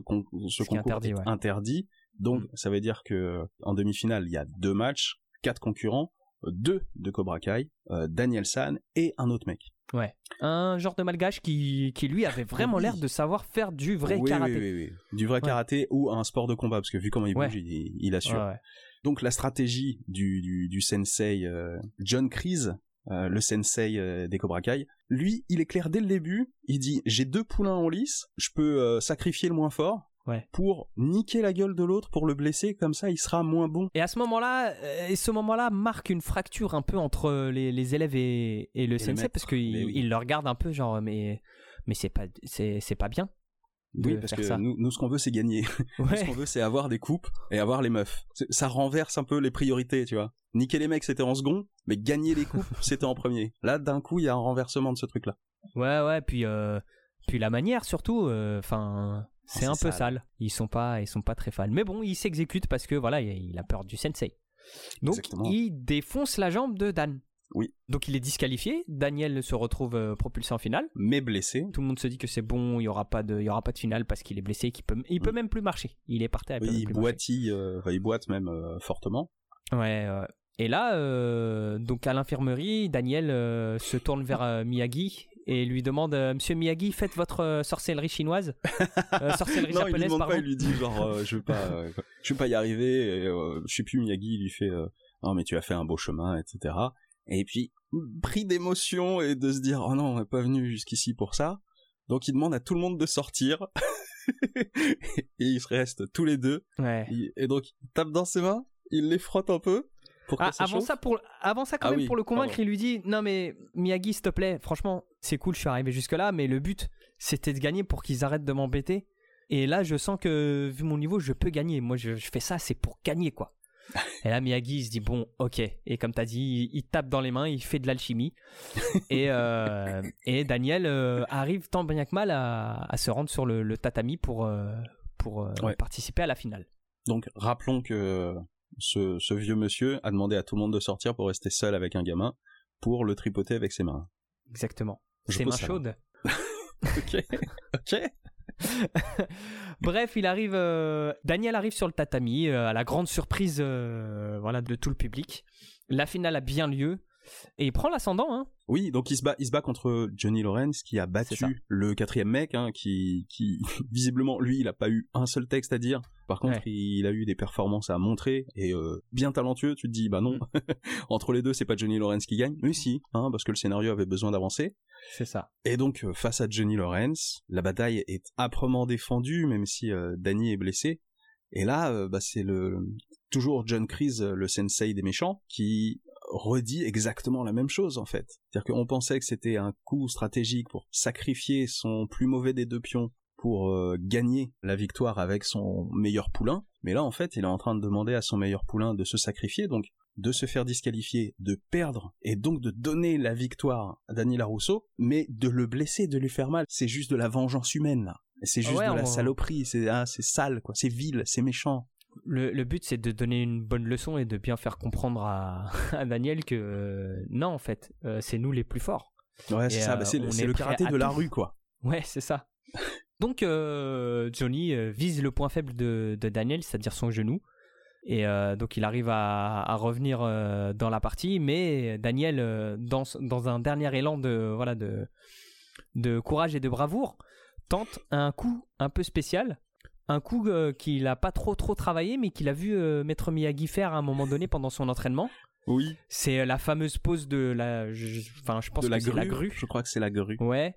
ce, concours interdit, est interdit. Donc mm. ça veut dire que en demi-finale, il y a deux matchs, quatre concurrents deux de Cobra Kai, Daniel San et un autre mec. Ouais. Un genre de malgache qui, qui lui avait vraiment l'air de savoir faire du vrai karaté. Oui, oui, oui. Du vrai karaté ou un sport de combat, parce que vu comment il bouge, il, assure. Donc la stratégie du, du, du sensei John Kreese, euh, le sensei euh, des Cobra Kai. Lui, il est clair dès le début. Il dit j'ai deux poulains en lice, je peux euh, sacrifier le moins fort. Pour niquer la gueule de l'autre, pour le blesser, comme ça il sera moins bon. Et à ce moment-là, et ce moment-là marque une fracture un peu entre les, élèves et, le sensei, parce qu'il il le regarde un peu genre mais mais c'est pas c'est pas bien oui, parce que nous, nous, ce qu'on veut, c'est gagner. (laughs) ce qu'on veut, c'est avoir des coupes et avoir les meufs. Ça renverse un peu les priorités, tu vois. Niquer les mecs, c'était en second, mais gagner les coupes, (laughs) c'était en premier. Là, d'un coup, il y a un renversement de ce truc-là. Ouais, ouais, puis, euh, puis la manière surtout, euh, enfin, c'est un peu sale. Ils sont pas, ils sont pas très fans. Mais bon, il s'exécute parce que voilà, il a peur du sensei. Donc, il défonce la jambe de Dan. Oui. Donc il est disqualifié. Daniel se retrouve euh, propulsé en finale. Mais blessé. Tout le monde se dit que c'est bon, il y aura pas de, il y aura pas de finale parce qu'il est blessé, qu'il peut, il peut même plus marcher. Il est par terre. Il, oui, il euh, il boite même euh, fortement. Ouais. Et là, donc à l'infirmerie, Daniel se tourne vers Miyagi et lui demande Monsieur Miyagi, faites votre sorcellerie chinoise, (laughs) sorcellerie non, japonaise. Il lui demande pas, il lui dit genre je vais pas, je vais pas y arriver. Et, je sais plus Miyagi, il lui fait non mais tu as fait un beau chemin, etc. Et puis, pris d'émotion et de se dire, oh non, on n'est pas venu jusqu'ici pour ça. Donc il demande à tout le monde de sortir. (laughs) et ils se restent tous les deux. Et donc il tape dans ses mains, il les frotte un peu. Pour ah, avant, ça pour, avant ça, quand ah même, pour le convaincre, il lui dit Non, mais Miyagi, s'il te plaît, franchement, c'est cool, je suis arrivé jusque-là, mais le but, c'était de gagner pour qu'ils arrêtent de m'embêter. Et là, je sens que, vu mon niveau, je peux gagner. Moi, je fais ça, c'est pour gagner, quoi. (laughs) Et là, Miyagi, il se dit bon, ok. Et comme t'as dit, il, tape dans les mains, il fait de l'alchimie. (laughs) et, euh, et Daniel euh, arrive tant bien que mal à, se rendre sur le, tatami pour, euh, pour participer à la finale. Donc, rappelons que ce, vieux monsieur a demandé à tout le monde de sortir pour rester seul avec un gamin pour le tripoter avec ses mains. Exactement. ses mains chaudes. (laughs) ok, ok. (laughs) Bref, il arrive. Euh, Daniel arrive sur le tatami euh, à la grande surprise, euh, voilà, de tout le public. La finale a bien lieu et il prend l'ascendant. Hein. Oui, donc il se bat, il se bat contre Johnny Lawrence qui a battu le quatrième mec, hein, qui, qui (laughs) visiblement lui, il a pas eu un seul texte à dire. Par contre, il a eu des performances à montrer et bien talentueux. Tu te dis, bah non, mm. (laughs) entre les deux, c'est pas Johnny Lawrence qui gagne, mais si, hein, parce que le scénario avait besoin d'avancer. C'est ça. Et donc euh, face à Johnny Lawrence, la bataille est âprement défendue, même si euh, Danny est blessé. Et là, euh, bah, c'est le toujours John Kreese, le sensei des méchants, qui redit exactement la même chose en fait. C'est-à-dire qu'on pensait que c'était un coup stratégique pour sacrifier son plus mauvais des deux pions pour gagner la victoire avec son meilleur poulain. Mais là, en fait, il est en train de demander à son meilleur poulain de se sacrifier. Donc, de se faire disqualifier, de perdre, et donc de donner la victoire à Daniel Rousseau, mais de le blesser, de lui faire mal. C'est juste de la vengeance humaine, là. C'est juste de la saloperie, c'est ah, sale, quoi. C'est vil, c'est méchant. Le, but, c'est de donner une bonne leçon et de bien faire comprendre à, (laughs) Daniel que euh, non, en fait, euh, c'est nous les plus forts. Ouais, c'est ça. Bah, c'est euh, le karaté de la rue, quoi. Ouais, c'est ça. Donc Johnny vise le point faible de Daniel, c'est-à-dire son genou. Et euh, donc il arrive à, revenir euh, dans la partie, mais Daniel, euh, dans, un dernier élan de courage et de bravoure, tente un coup un peu spécial. Un coup qu'il n'a pas trop trop travaillé, mais qu'il a vu Maître Miyagi faire à un moment donné pendant son entraînement. Oui. C'est la fameuse pose de la, enfin je, pense de la que c'est la grue. Je crois que c'est la grue. Ouais.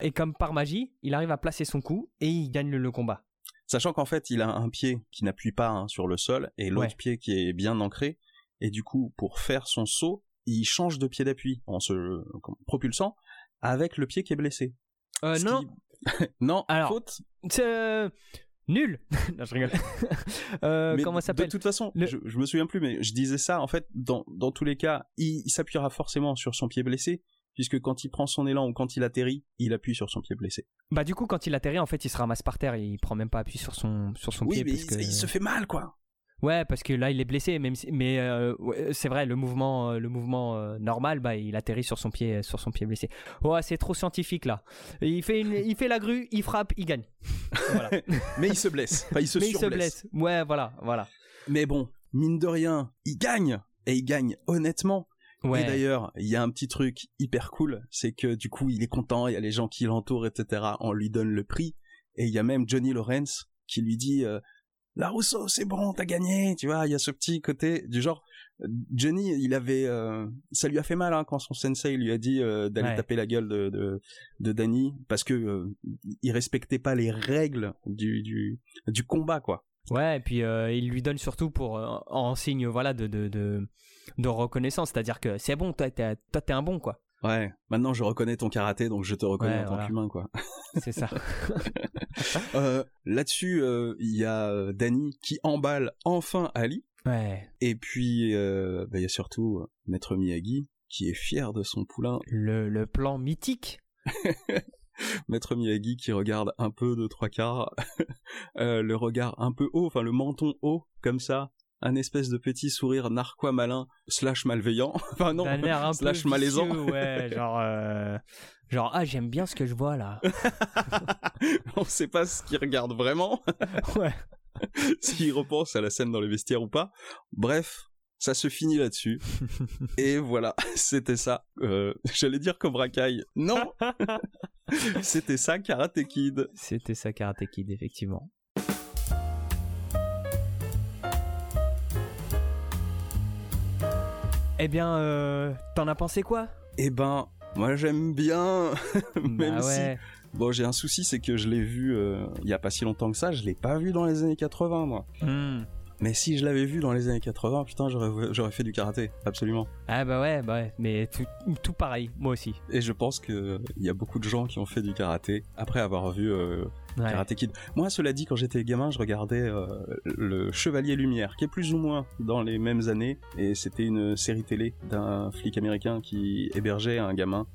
Et comme par magie, il arrive à placer son coup et il gagne le combat. Sachant qu'en fait, il a un pied qui n'appuie pas hein, sur le sol et l'autre pied qui est bien ancré. Et du coup, pour faire son saut, il change de pied d'appui en se propulsant avec le pied qui est blessé. Euh, non. (laughs) non, Alors, faute. Euh, nul. (laughs) non, je rigole. (laughs) euh, comment ça s'appelle De toute façon, je, je, me souviens plus, mais je disais ça. En fait, dans, dans tous les cas, il s'appuiera forcément sur son pied blessé, puisque quand il prend son élan ou quand il atterrit, il appuie sur son pied blessé. Bah du coup, quand il atterrit, en fait, il se ramasse par terre et il prend même pas appui sur son sur son pied. Oui, mais il, se fait mal, quoi. Ouais, parce que là, il est blessé, même mais euh, c'est vrai, le mouvement, euh, le mouvement euh, normal, bah, il atterrit sur son pied, sur son pied blessé. Ouais, c'est trop scientifique là. Il fait, il fait la grue, il frappe, il gagne. (laughs) mais il se blesse. il se mais il se blesse. Ouais, voilà, voilà. Mais bon, mine de rien, il gagne et il gagne honnêtement. Et d'ailleurs, il y a un petit truc hyper cool, c'est que du coup, il est content, il y a les gens qui l'entourent, etc. On lui donne le prix, et il y a même Johnny Lawrence qui lui dit euh, La Rousseau, c'est bon, t'as gagné, tu vois. Il y a ce petit côté du genre. Johnny, il avait, euh, ça lui a fait mal hein, quand son sensei lui a dit euh, d'aller taper la gueule de, de, de Danny parce que euh, il respectait pas les règles du, du, du combat, quoi. Ouais, et puis il lui donne surtout pour en signe voilà de, de, de de reconnaissance, c'est-à-dire que c'est bon, toi t'es, toi t'es un bon quoi. Ouais, maintenant je reconnais ton karaté, donc je te reconnais en tant qu'humain, quoi. (laughs) C'est ça. (laughs) euh, là-dessus, euh, il y a euh, Danny qui emballe enfin Ali. Ouais. Et puis, euh, bah, il y a surtout Maître Miyagi qui est fier de son poulain. Le, le plan mythique. (laughs) Maître Miyagi qui regarde un peu de trois quarts, (laughs) le regard un peu haut, enfin le menton haut, comme ça, un espèce de petit sourire narquois malin slash malveillant (laughs) enfin non un slash malaisant ouais genre euh, genre ah j'aime bien ce que je vois là (laughs) on sait pas ce qu'il regarde vraiment (laughs) ouais s'il repense à la scène dans les vestiaires ou pas bref ça se finit là-dessus. Et voilà, c'était ça. Euh, j'allais dire Cobra Kai. Non C'était ça Karate Kid. C'était ça Karate Kid, effectivement. Eh bien, euh, t'en as pensé quoi? Eh ben, moi j'aime bien, (laughs) même bah si... Bon, j'ai un souci, c'est que je l'ai vu euh, il y a pas si longtemps que ça, je l'ai pas vu dans les années 80, moi. Hmm. Mais si je l'avais vu dans les années 80, putain, j'aurais fait du karaté, absolument. Ah bah ouais, bah ouais, mais tout, pareil, moi aussi. Et je pense qu'il y a beaucoup de gens qui ont fait du karaté après avoir vu euh, Karate Kid. Moi, cela dit, quand j'étais gamin, je regardais euh, le Chevalier Lumière, qui est plus ou moins dans les mêmes années, et c'était une série télé d'un flic américain qui hébergeait un gamin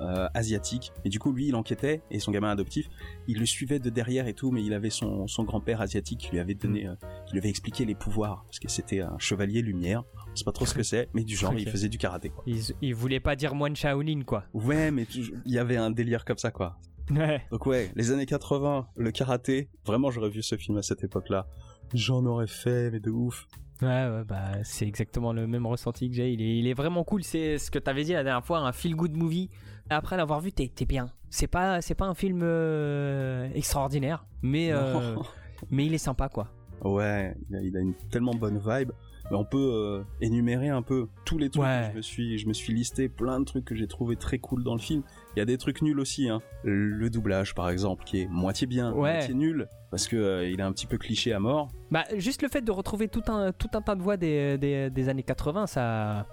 euh, asiatique. Et du coup, lui, il enquêtait et son gamin adoptif, il le suivait de derrière et tout, mais il avait son, son grand-père asiatique qui lui avait donné, mm. euh, qui lui avait expliqué les pouvoirs parce que c'était un chevalier lumière. On sait pas trop ce que (laughs) c'est, mais du genre, il faisait du karaté. Quoi. Il, il voulait pas dire moine Shaolin, quoi. Ouais, mais il y avait un délire comme ça, quoi. Ouais. Donc ouais, les années 80, le karaté, vraiment j'aurais vu ce film à cette époque-là. J'en aurais fait, mais de ouf. Ouais, ouais bah, c'est exactement le même ressenti que j'ai. Il est, il est vraiment cool. C'est ce que t'avais dit la dernière fois, un feel good movie après l'avoir vu, t'es bien. C'est pas, c'est pas un film euh, extraordinaire, mais, euh, (laughs) mais il est sympa quoi. Ouais, il a, une tellement bonne vibe. Mais on peut euh, énumérer un peu tous les trucs. je me suis, je me suis listé plein de trucs que j'ai trouvé très cool dans le film. Il y a des trucs nuls aussi, hein. Le doublage, par exemple, qui est moitié bien, moitié nul, parce que il est un petit peu cliché à mort. Bah, juste le fait de retrouver tout un, tout un tas de voix des, des, des années 80, ça,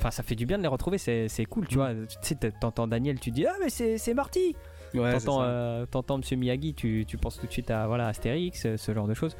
Enfin, ça fait du bien de les retrouver, c'est cool, tu mm. vois. Tu sais, t'entends Daniel, tu dis Ah, mais c'est Marty Ouais, t'entends, euh, Monsieur Miyagi, tu, tu, penses tout de suite à voilà Astérix, euh, ce genre de choses.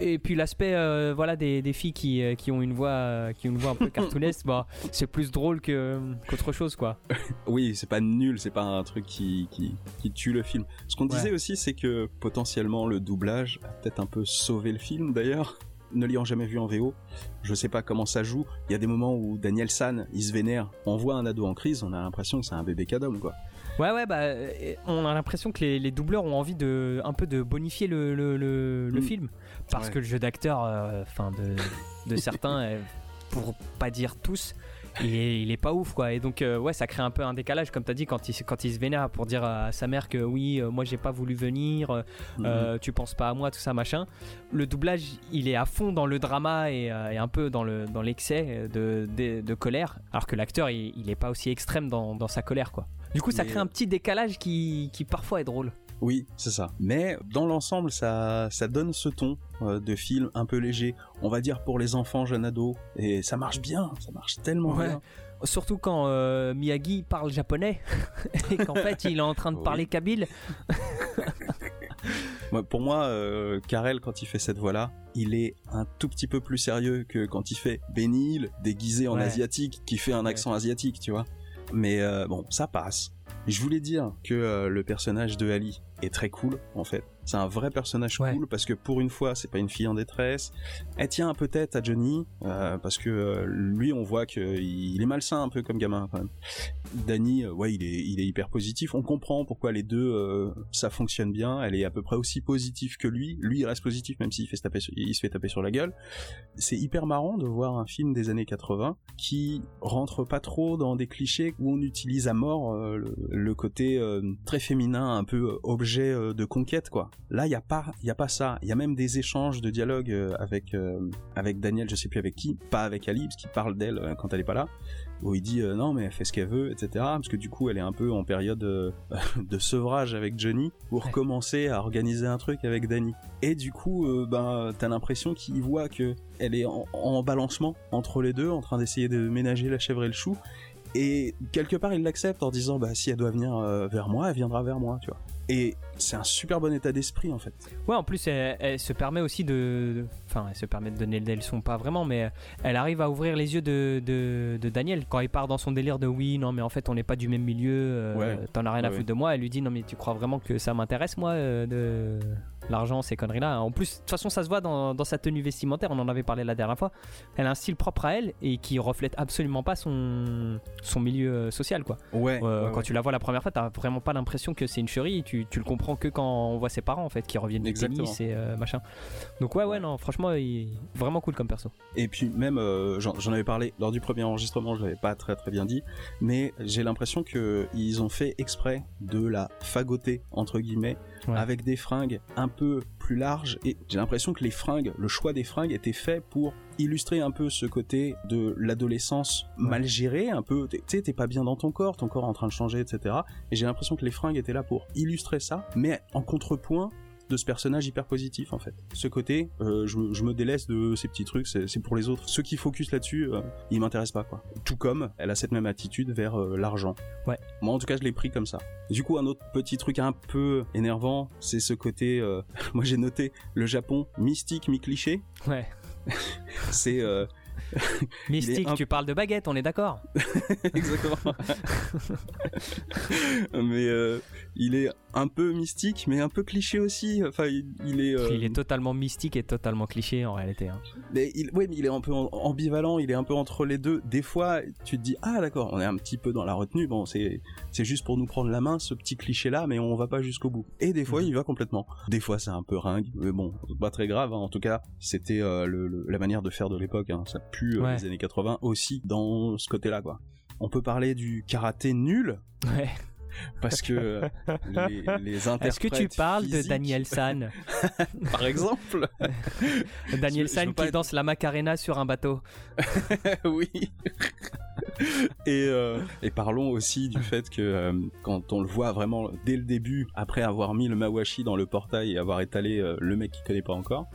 Et puis l'aspect euh, voilà des, des, filles qui, qui ont une voix qui ont une voix un peu (laughs) cartoonesque, bah, c'est plus drôle que qu'autre chose quoi. (laughs) oui, c'est pas nul, c'est pas un truc qui, qui, qui tue le film. Ce qu'on disait aussi, c'est que potentiellement le doublage a peut-être un peu sauvé le film d'ailleurs ne l'ayant jamais vu en VO, je sais pas comment ça joue. Il y a des moments où Daniel San, il se vénère. On voit un ado en crise, on a l'impression que c'est un bébé cadom, quoi. Ouais, ouais, bah, euh, on a l'impression que les, doubleurs ont envie de, un peu de bonifier le, le, mm. film. Parce que le jeu d'acteur, euh, enfin, de, de certains, (laughs) euh, pour pas dire tous, il est, pas ouf quoi. Et donc euh, ouais ça crée un peu un décalage comme t'as dit quand il, quand il se vénère pour dire à sa mère que oui euh, moi j'ai pas voulu venir euh, mhm. tu penses pas à moi tout ça machin. Le doublage il est à fond dans le drama et, un peu dans le dans l'excès de, de, colère alors que l'acteur il, il, est pas aussi extrême dans, dans sa colère quoi. Du coup ça crée un petit décalage qui, qui parfois est drôle oui, c'est ça. Mais dans l'ensemble, ça, ça donne ce ton euh, de film un peu léger, on va dire pour les enfants, jeunes ados, et ça marche bien, ça marche tellement bien. Surtout quand euh, Miyagi parle japonais (laughs) et qu'en fait il est en train de parler kabyle. (laughs) pour moi, euh, Karel, quand il fait cette voix-là, il est un tout petit peu plus sérieux que quand il fait Benil, déguisé en asiatique, qui fait un accent asiatique, tu vois. Mais bon, ça passe. Je voulais dire que le personnage de Ali est très cool en fait. C'est un vrai personnage cool parce que pour une fois, c'est pas une fille en détresse. Elle tient un peu tête à Johnny euh, parce que euh, lui, on voit qu'il est malsain un peu comme gamin quand même. Danny, euh, ouais, il est, il est hyper positif. On comprend pourquoi les deux, ça fonctionne bien. Elle est à peu près aussi positive que lui. Lui, il reste positif même s'il fait se taper, il se fait taper sur la gueule. C'est hyper marrant de voir un film des années 80 qui rentre pas trop dans des clichés où on utilise à mort le, côté très féminin, un peu objet de conquête, quoi. Là, il y a pas, il y a pas ça. Il y a même des échanges de dialogue euh, avec euh, avec Daniel, je sais plus avec qui, pas avec Ali, parce qu'il parle d'elle euh, quand elle est pas là, où il dit non mais elle fait ce qu'elle veut, etc. Parce que du coup, elle est un peu en période (laughs) de sevrage avec Johnny pour commencer à organiser un truc avec Danny. Et du coup, ben t'as l'impression qu'il voit que elle est en, en balancement entre les deux, en train d'essayer de ménager la chèvre et le chou. Et quelque part, il l'accepte en disant bah si elle doit venir vers moi, elle viendra vers moi, tu vois. Et c'est un super bon état d'esprit en fait. Ouais, en plus, elle, se permet aussi de. Enfin, elle se permet de donner des leçons, pas vraiment, mais elle arrive à ouvrir les yeux de, de, Daniel quand il part dans son délire de oui, non, mais en fait, on n'est pas du même milieu, euh, t'en as rien à foutre de moi. Elle lui dit non, mais tu crois vraiment que ça m'intéresse, moi, euh, de l'argent, ces conneries-là. En plus, de toute façon, ça se voit dans, dans, sa tenue vestimentaire, on en avait parlé la dernière fois. Elle a un style propre à elle et qui reflète absolument pas son, son milieu euh, social, quoi. Ouais, Quand tu la vois la première fois, t'as vraiment pas l'impression que c'est une chérie, tu, tu le comprends que quand on voit ses parents en fait qui reviennent du tennis et euh, machin. Donc ouais ouais non franchement il vraiment cool comme perso. Et puis même euh, j'en avais parlé lors du premier enregistrement, je l'avais pas très très bien dit, mais j'ai l'impression que ils ont fait exprès de la fagoter entre guillemets avec des fringues un peu plus larges et j'ai l'impression que les fringues, le choix des fringues était fait pour illustrer un peu ce côté de l'adolescence mal gérée, un peu, tu sais, t'es pas bien dans ton corps, ton corps est en train de changer, etc. Et j'ai l'impression que les fringues étaient là pour illustrer ça, mais en contrepoint de ce personnage hyper positif en fait. Ce côté, euh, je, me délaisse de ces petits trucs, c'est pour les autres. Ceux qui focus là-dessus, euh, ils m'intéressent pas quoi. Tout comme elle a cette même attitude vers euh, l'argent. Ouais. Moi en tout cas je l'ai pris comme ça. Du coup un autre petit truc un peu énervant, c'est ce côté, (laughs) moi j'ai noté le Japon mystique mi-cliché. Ouais. (laughs) c'est (laughs) Mystique, tu parles de baguette, on est d'accord Exactement. mais euh, il est un peu mystique, mais un peu cliché aussi. Enfin, il, est. Euh, il est totalement mystique et totalement cliché en réalité. Hein. Mais il, oui, mais il est un peu ambivalent. Il est un peu entre les deux. Des fois, tu te dis ah d'accord, on est un petit peu dans la retenue. Bon, c'est c'est juste pour nous prendre la main ce petit cliché là, mais on va pas jusqu'au bout. Et des fois, mhm. il va complètement. Des fois, c'est un peu ringue, mais bon, pas très grave. Hein. En tout cas, c'était euh, la manière de faire de l'époque. Hein. Ça pue les années 80 aussi dans ce côté-là, quoi. On peut parler du karaté nul. Ouais parce que les, les interprètes Est-ce que tu parles de Daniel San (laughs) Par exemple (laughs) Daniel San qui danse la Macarena sur un bateau. (laughs) oui. et, euh, et, parlons aussi du fait que euh, quand on le voit vraiment dès le début, après avoir mis le mawashi dans le portail et avoir étalé euh, le mec qui connaît pas encore,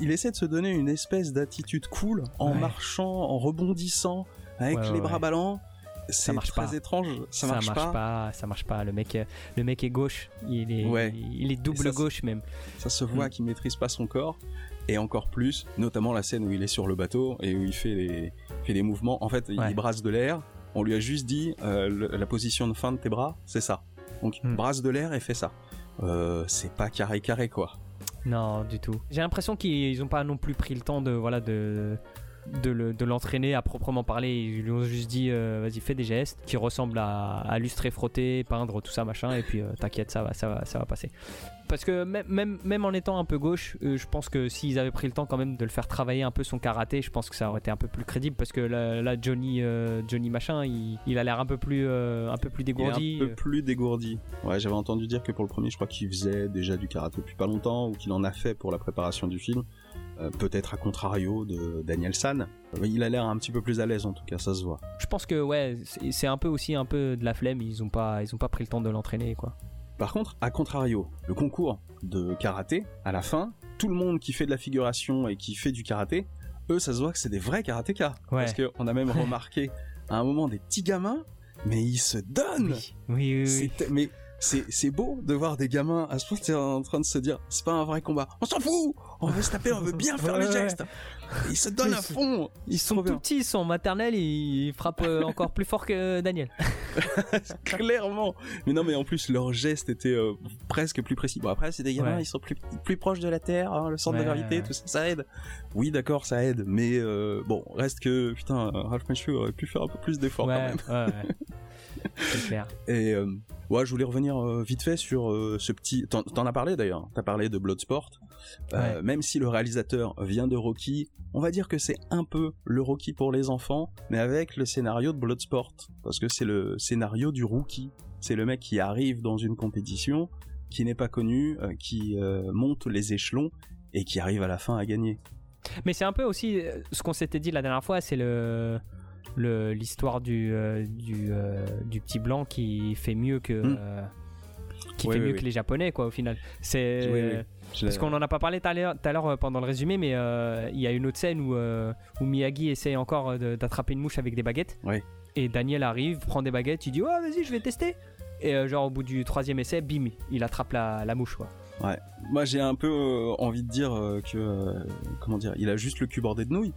il essaie de se donner une espèce d'attitude cool en marchant, en rebondissant, avec les bras ballants ça marche très pas. étrange. Ça, marche, pas. Ça marche pas. Le mec, le mec est gauche. Il est, il est double gauche même. Ça se voit mm. qu'il maîtrise pas son corps. Et encore plus, notamment la scène où il est sur le bateau et où il fait les, fait les mouvements. En fait, il brasse de l'air. On lui a juste dit euh, la position de fin de tes bras, c'est ça. Donc, mm. brasse de l'air et fait ça. Euh, c'est pas carré carré quoi. Non, du tout. J'ai l'impression qu'ils ont pas non plus pris le temps de voilà de de l'entraîner à proprement parler. Ils lui ont juste dit euh, vas-y fais des gestes qui ressemblent à, à lustrer, frotter, peindre, tout ça machin et puis euh, t'inquiète ça va, ça va ça va passer. Parce que même, même, en étant un peu gauche, euh, je pense que s'ils avaient pris le temps quand même de le faire travailler un peu son karaté, je pense que ça aurait été un peu plus crédible parce que là, Johnny Johnny machin, il, a l'air un peu plus un peu plus dégourdi. un peu plus dégourdi. Ouais, j'avais entendu dire que pour le premier, je crois qu'il faisait déjà du karaté depuis pas longtemps ou qu'il en a fait pour la préparation du film. Euh, peut-être à contrario de Daniel San. Il a l'air un petit peu plus à l'aise en tout cas, ça se voit. Je pense que ouais, c'est un peu aussi un peu de la flemme, ils ont pas, ils ont pas pris le temps de l'entraîner quoi. Par contre, à contrario, le concours de karaté, à la fin, tout le monde qui fait de la figuration et qui fait du karaté, eux, ça se voit que c'est des vrais karatékas. Parce qu'on a même (laughs) remarqué à un moment des petits gamins, mais ils se donnent. Oui, oui, oui. Mais c'est beau de voir des gamins à ce point en train de se dire c'est pas un vrai combat on s'en fout on veut se taper, on veut bien faire les gestes. Ils se donnent à fond. Ils sont tout petits, ils sont maternels, ils frappent euh, encore plus fort que Daniel. (laughs) Clairement. Mais non, mais en plus, leurs gestes étaient euh, presque plus précis. Bon, après, c'est des gamins, ils sont plus, plus proches de la Terre, hein, le centre de gravité, tout ça, ça aide. Oui, d'accord, ça aide. Mais euh, bon, reste que, putain, Ralph Macchio aurait pu faire un peu plus d'efforts quand même. (laughs) C'est clair. Et ouais, je voulais revenir vite fait sur ce petit. T'en as parlé d'ailleurs. T'as parlé de Bloodsport. Euh, même si le réalisateur vient de Rocky, on va dire que c'est un peu le Rocky pour les enfants, mais avec le scénario de Bloodsport, parce que c'est le scénario du rookie. C'est le mec qui arrive dans une compétition, qui n'est pas connu, euh, qui euh, monte les échelons et qui arrive à la fin à gagner. Mais c'est un peu aussi ce qu'on s'était dit la dernière fois, c'est le l'histoire du, du, du, petit blanc qui fait mieux que hmm. qui fait mieux que les japonais quoi au final c'est parce qu'on en a pas parlé tout à l'heure euh, pendant le résumé, mais euh, il y a une autre scène où, euh, où Miyagi essaye encore d'attraper une mouche avec des baguettes. Et Daniel arrive, prend des baguettes, il dit Ouais, vas-y, je vais tester. Et genre, au bout du troisième essai, bim, il attrape la, la mouche. Quoi. Ouais. Moi, j'ai un peu euh, envie de dire euh, que, euh, comment dire, il a juste le cul bordé de nouilles.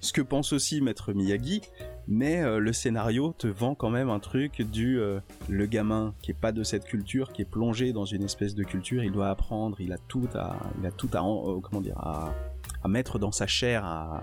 Ce que pense aussi Maître Miyagi, mais le scénario te vend quand même un truc du le gamin qui est pas de cette culture, qui est plongé dans une espèce de culture, il doit apprendre, il a tout à, il a tout à, comment dire, à, à mettre dans sa chair, à,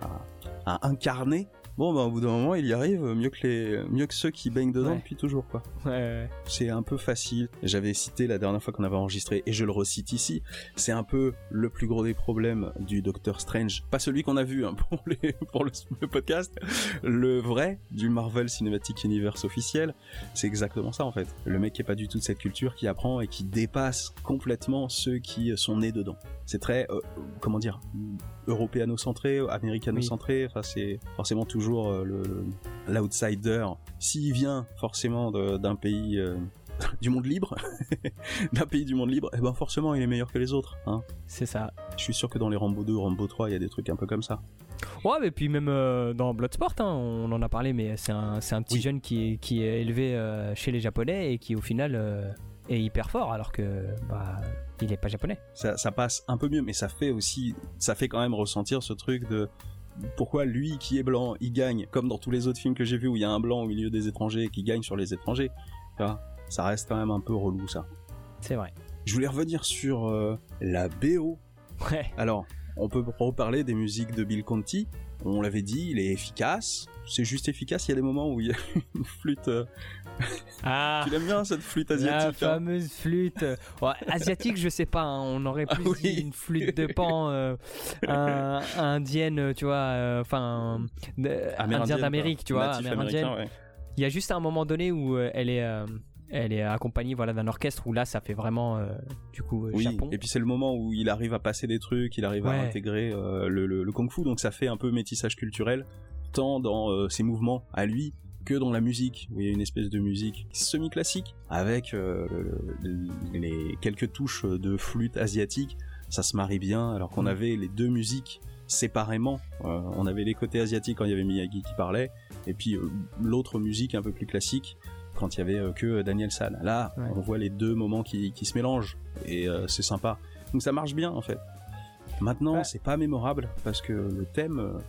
à incarner bon bah au bout d'un moment il y arrive mieux que les mieux que ceux qui baignent dedans depuis toujours quoi. Ouais, C'est un peu facile. J'avais cité la dernière fois qu'on avait enregistré et je le recite ici. C'est un peu le plus gros des problèmes du Doctor Strange, pas celui qu'on a vu hein, (laughs) pour les pour le, podcast, le vrai du Marvel Cinematic Universe officiel. C'est exactement ça en fait. Le mec qui est pas du tout de cette culture qui apprend et qui dépasse complètement ceux qui sont nés dedans. C'est très euh, comment dire européano-centré, américano-centré. Enfin, c'est forcément toujours euh, le l'outsider. S'il vient forcément d'un pays euh, (laughs) du monde libre, (laughs) d'un pays du monde libre, eh ben forcément il est meilleur que les autres. Hein. C'est ça. Je suis sûr que dans les Rambo 2, Rambo 3, il y a des trucs un peu comme ça. Ouais, mais puis même euh, dans Bloodsport, hein, on en a parlé, mais c'est un, un, petit jeune qui est, qui est élevé chez les Japonais et qui au final est hyper fort, alors que bah, il est pas japonais. Ça, ça, passe un peu mieux, mais ça fait aussi, ça fait quand même ressentir ce truc de pourquoi lui qui est blanc, il gagne, comme dans tous les autres films que j'ai vus où il y a un blanc au milieu des étrangers qui gagne sur les étrangers. Ça reste quand même un peu relou ça. C'est vrai. Je voulais revenir sur euh, la BO. Ouais. Alors, on peut reparler des musiques de Bill Conti. On l'avait dit, il est efficace. C'est juste efficace. Il y a des moments où il y a (laughs) une flûte euh, ah, tu l'aimes bien cette flûte asiatique La hein fameuse flûte. asiatique, je sais pas. Hein, on aurait ah plus dit une flûte de pan euh, indienne, tu vois. Euh, enfin, indienne d'Amérique, tu vois. Amérindienne. Il y a juste un moment donné où euh, elle est elle est accompagnée voilà d'un orchestre où là ça fait vraiment du coup oui, Japon. Et puis c'est le moment où il arrive à passer des trucs, il arrive à intégrer le, le, kung-fu, donc ça fait un peu métissage culturel, tant dans ses mouvements à lui que dans la musique, où il y a une espèce de musique semi-classique, avec euh, les quelques touches de flûte asiatique, ça se marie bien, alors qu'on mm. avait les deux musiques séparément. Euh, on avait les côtés asiatiques quand il y avait Miyagi qui parlait, et puis euh, l'autre musique un peu plus classique quand il y avait que Daniel San. Là, on voit les deux moments qui, se mélangent, et c'est sympa. Donc ça marche bien en fait. Maintenant, c'est pas mémorable parce que le thème,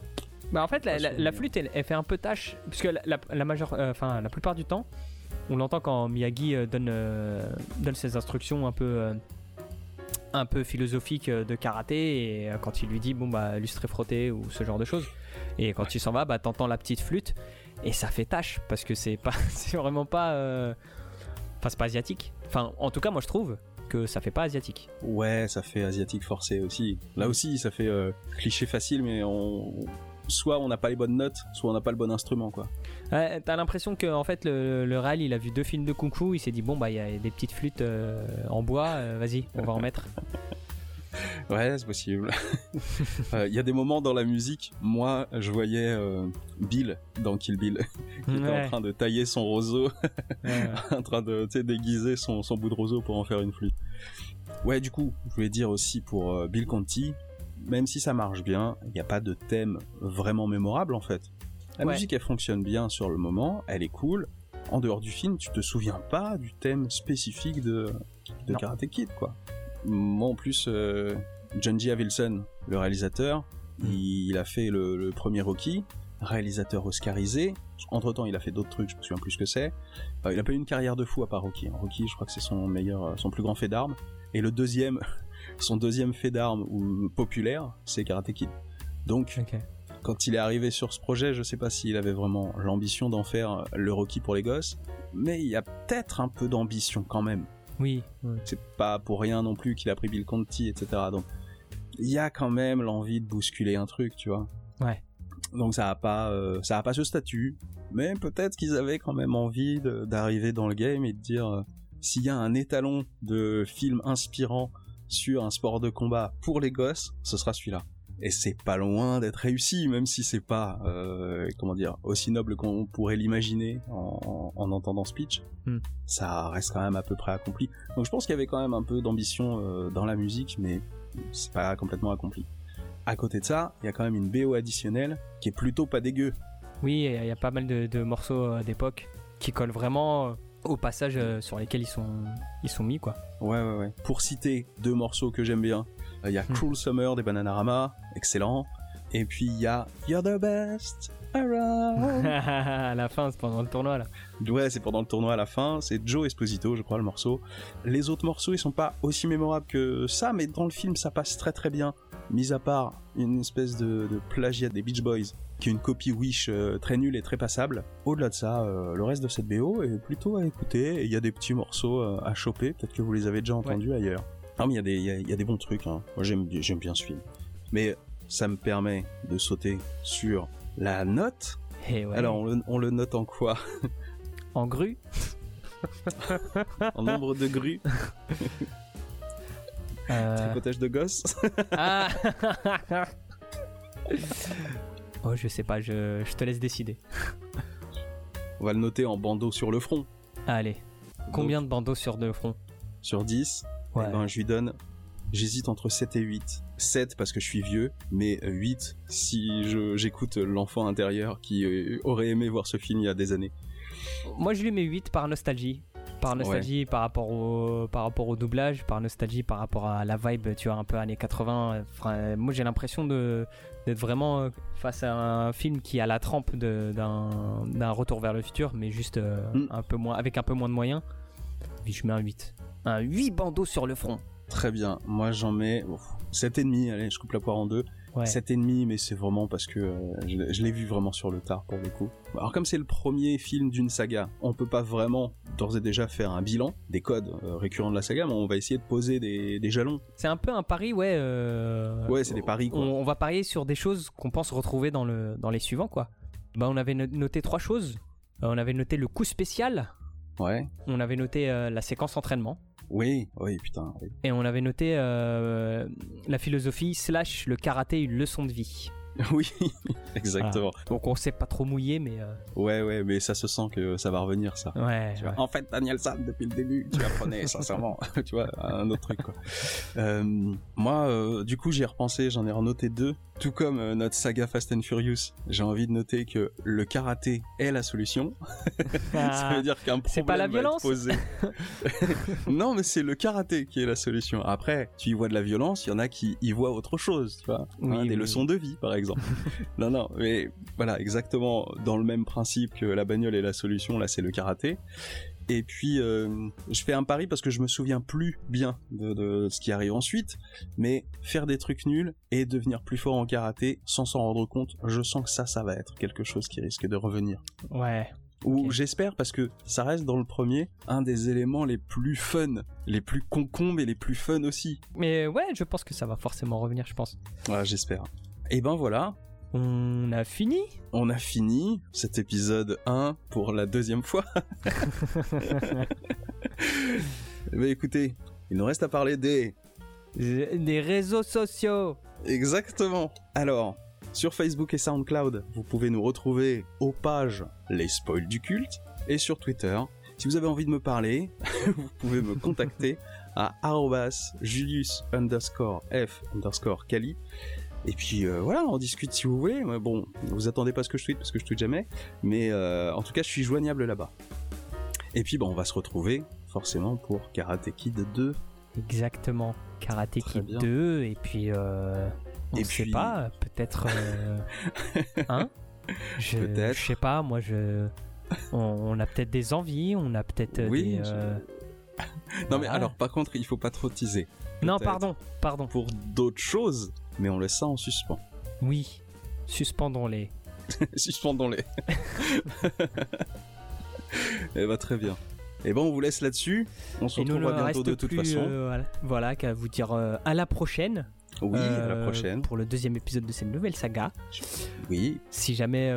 bah en fait, la, flûte, elle, fait un peu tâche, puisque la, la majeure, euh, enfin la plupart du temps, on l'entend quand Miyagi euh, donne, euh, donne ses instructions un peu, un peu philosophiques de karaté, et quand il lui dit bon bah lustrer frotter ou ce genre de choses, et quand il s'en va, bah t'entends la petite flûte, et ça fait tâche parce que c'est pas, (laughs) c'est vraiment pas, enfin c'est pas asiatique. Enfin, en tout cas, moi je trouve que ça fait pas asiatique. Ouais, ça fait asiatique forcé aussi. Là aussi, ça fait cliché facile, mais on, soit on n'a pas les bonnes notes, soit on n'a pas le bon instrument, quoi. T'as l'impression que en fait le, le Real il a vu deux films de kung fu, il s'est dit bon bah il y a des petites flûtes euh, en bois, euh, vas-y, on va en mettre. (laughs) (laughs) Ouais, c'est possible. (laughs) Euh, il y a des moments dans la musique, moi, je voyais Bill dans Kill Bill, (laughs) qui était en train de tailler son roseau, en train de déguiser son, son bout de roseau pour en faire une flûte. Ouais, du coup, je voulais dire aussi pour Bill Conti, même si ça marche bien, il n'y a pas de thème vraiment mémorable en fait. La musique elle fonctionne bien sur le moment, elle est cool. En dehors du film, tu te souviens pas du thème spécifique de, de Karate Kid quoi. Moi en plus, euh, John G. Avildsen, le réalisateur, Mm. il, a fait le, le premier Rocky, réalisateur oscarisé. Entre temps, il a fait d'autres trucs, je me souviens plus ce que c'est. Euh, il a pas eu une carrière de fou à part Rocky. Rocky, je crois que c'est son meilleur, son plus grand fait d'armes. Et le deuxième, (laughs) son deuxième fait d'armes ou populaire, c'est Karate Kid. Donc, quand il est arrivé sur ce projet, je sais pas s'il avait vraiment l'ambition d'en faire le Rocky pour les gosses, mais il y a peut-être un peu d'ambition quand même. Oui. oui. C'est pas pour rien non plus qu'il a pris Bill Conti, etc. Donc, il y a quand même l'envie de bousculer un truc, tu vois. Ouais. Donc ça a pas, euh, ça a pas ce statut, mais peut-être qu'ils avaient quand même envie d'arriver dans le game et de dire euh, s'il y a un étalon de film inspirant sur un sport de combat pour les gosses, ce sera celui-là. Et c'est pas loin d'être réussi, même si c'est pas, euh, comment dire, aussi noble qu'on pourrait l'imaginer en, en entendant ce pitch. Hmm. Ça reste quand même à peu près accompli. Donc je pense qu'il y avait quand même un peu d'ambition euh, dans la musique, mais c'est pas complètement accompli. À côté de ça, il y a quand même une BO additionnelle qui est plutôt pas dégueu. Oui, il y a pas mal de, de morceaux euh, d'époque qui collent vraiment aux passages euh, sur lesquels ils sont, ils sont mis, quoi. Ouais, ouais, ouais. Pour citer deux morceaux que j'aime bien, il y a Hmm. Cruel Summer des Bananarama, excellent. Et puis il y a You're the best around. (laughs) à la fin, c'est pendant le tournoi, là. ouais, c'est pendant le tournoi à la fin. C'est Joe Esposito, je crois, le morceau. Les autres morceaux, ils sont pas aussi mémorables que ça, mais dans le film, ça passe très très bien. Mis à part une espèce de, de plagiat des Beach Boys, qui est une copie Wish euh, très nulle et très passable. Au-delà de ça, euh, le reste de cette BO est plutôt à écouter. Il y a des petits morceaux euh, à choper. Peut-être que vous les avez déjà entendus ailleurs. Non, mais il y, a des- y a- y a des bons trucs. hein. Moi, j'aime bien ce film. Mais ça me permet de sauter sur la note. Et ouais. Alors, on le, on le note en quoi? (laughs) En grue, (laughs) En nombre de grues (laughs) euh, Tripotage de gosses Ah Oh, je sais pas, je, je te laisse décider. On va le noter en bandeau sur le front. Allez, combien de bandeaux sur deux fronts? Sur 10, Ouais. eh ben, je lui donne. J'hésite entre 7 et 8. 7 parce que je suis vieux, mais 8 si je- j'écoute l'enfant intérieur qui euh, aurait aimé voir ce film il y a des années. Moi, je lui mets 8 par nostalgie. Par nostalgie par, rapport au, par rapport au doublage, par nostalgie par rapport à la vibe, tu vois, un peu années 80. Enfin, moi, j'ai l'impression d'être vraiment euh, face à un film qui a la trempe d'un d'un retour vers le futur, mais juste euh, Mm. un peu moins, avec un peu moins de moyens. Puis je mets un 8. Un 8 bandeaux sur le front. Très bien. Moi j'en mets 7,5. Allez, je coupe la poire en deux. Ouais. 7,5, mais c'est vraiment parce que euh, je, je l'ai vu vraiment sur le tard pour le coup. Alors comme c'est le premier film d'une saga, on peut pas vraiment d'ores et déjà faire un bilan des codes euh, récurrents de la saga, mais on va essayer de poser des, des jalons. C'est un peu un pari, ouais. euh, Ouais, c'est des paris, quoi. On, on va parier sur des choses qu'on pense retrouver dans, le, dans les suivants, quoi. Bah, on avait no- noté trois choses. On avait noté le coup spécial. Ouais. On avait noté la séquence entraînement. Oui, oui, putain. oui. Et on avait noté euh, la philosophie slash le karaté une leçon de vie. (laughs) Oui, (laughs) exactement. Donc on s'est pas trop mouillé, mais euh, Ouais, ouais, mais ça se sent que ça va revenir, ça. ouais. Tu vois, ouais. En fait, Daniel San, depuis le début, tu apprenais, (laughs) sincèrement. tu vois, un autre truc, quoi. Euh, moi, euh, du coup, j'ai repensé, j'en ai renoté deux. Tout comme euh, notre saga Fast and Furious, j'ai envie de noter que le karaté est la solution. (laughs) ça Ah, veut dire qu'un problème c'est pas la violence posé. (laughs) non, mais c'est le karaté qui est la solution. Après, tu y vois de la violence, il y en a qui y voient autre chose, tu vois. Oui, Hein, des oui, leçons de vie, par exemple. (laughs) non, non, mais voilà, exactement dans le même principe que la bagnole est la solution, là c'est le karaté. Et puis, euh, je fais un pari parce que je me souviens plus bien de, de ce qui arrive ensuite, mais faire des trucs nuls et devenir plus fort en karaté sans s'en rendre compte, je sens que ça, ça va être quelque chose qui risque de revenir. ouais. Ou j'espère parce que ça reste dans le premier un des éléments les plus fun, les plus concombes et les plus fun aussi. Mais ouais, je pense que ça va forcément revenir, je pense. Voilà, j'espère. Et ben voilà, On a fini? on a fini cet épisode 1 pour la deuxième fois. (laughs) Mais écoutez, il nous reste à parler des... Des réseaux sociaux. Exactement. Alors, sur Facebook et SoundCloud, vous pouvez nous retrouver aux pages Les Spoils du Culte et sur Twitter. Si vous avez envie de me parler, (laughs) vous pouvez me contacter à arrobas julius underscore f underscore kali. Et puis euh, voilà, on discute si vous voulez. Bon, vous attendez pas ce que je tweete parce que je tweete jamais. Mais euh, en tout cas, je suis joignable là-bas. Et puis, bon, on va se retrouver forcément pour Karate Kid 2 Exactement. Karate Kid 2 et puis euh, on ne sait pas, peut-être euh, (laughs) hein? Je, je sais pas, moi je on, a peut-être des envies, on a peut-être oui, des Non mais alors par contre, il faut pas trop teaser. Non, pardon, pardon. Pour d'autres choses, mais on laisse ça en suspens. Oui. Suspendons-les. (laughs) Suspendons-les. (laughs) Eh bah très bien. Et eh bon, on vous laisse là-dessus. On se retrouve bientôt de toute façon. Euh, voilà, qu'à vous dire euh, à la prochaine. Oui, à la euh, prochaine. Pour le deuxième épisode de cette nouvelle saga. Oui. Si jamais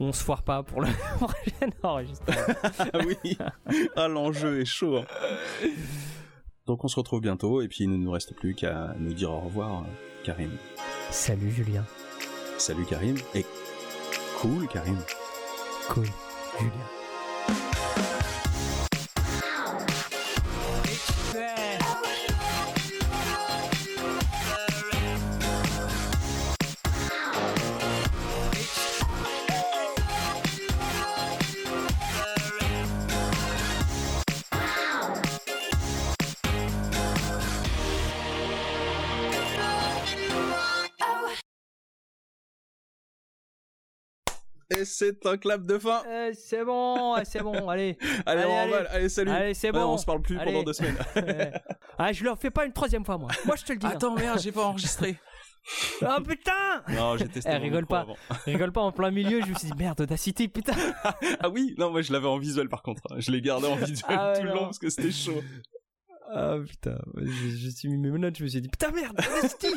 on se foire pas pour le (laughs) prochain enregistrement. Ah oui. Ah, l'enjeu est chaud. Hein. Donc on se retrouve bientôt et puis il ne nous reste plus qu'à nous dire au revoir, Karim. Salut Julien. Salut Karim. Et cool Karim. Cool Julien. C'est un clap de fin. Euh, c'est bon, c'est bon, allez. (laughs) allez, allez, on allez. salut. Allez, c'est bon. on se parle plus pendant deux semaines. (laughs) ah, je le fais pas une troisième fois, moi. Moi, je te le dis. Hein. Attends, merde, j'ai pas enregistré. Oh (laughs) putain Non, j'ai testé. Eh, rigole pas. rigole pas en plein milieu, je me suis dit merde, Audacity, putain. ah oui, non, moi je l'avais en visuel par contre. Je l'ai gardé en visuel ah tout le long parce que c'était chaud. Ah putain, je, je suis mis mes notes, je me suis dit putain merde, Audacity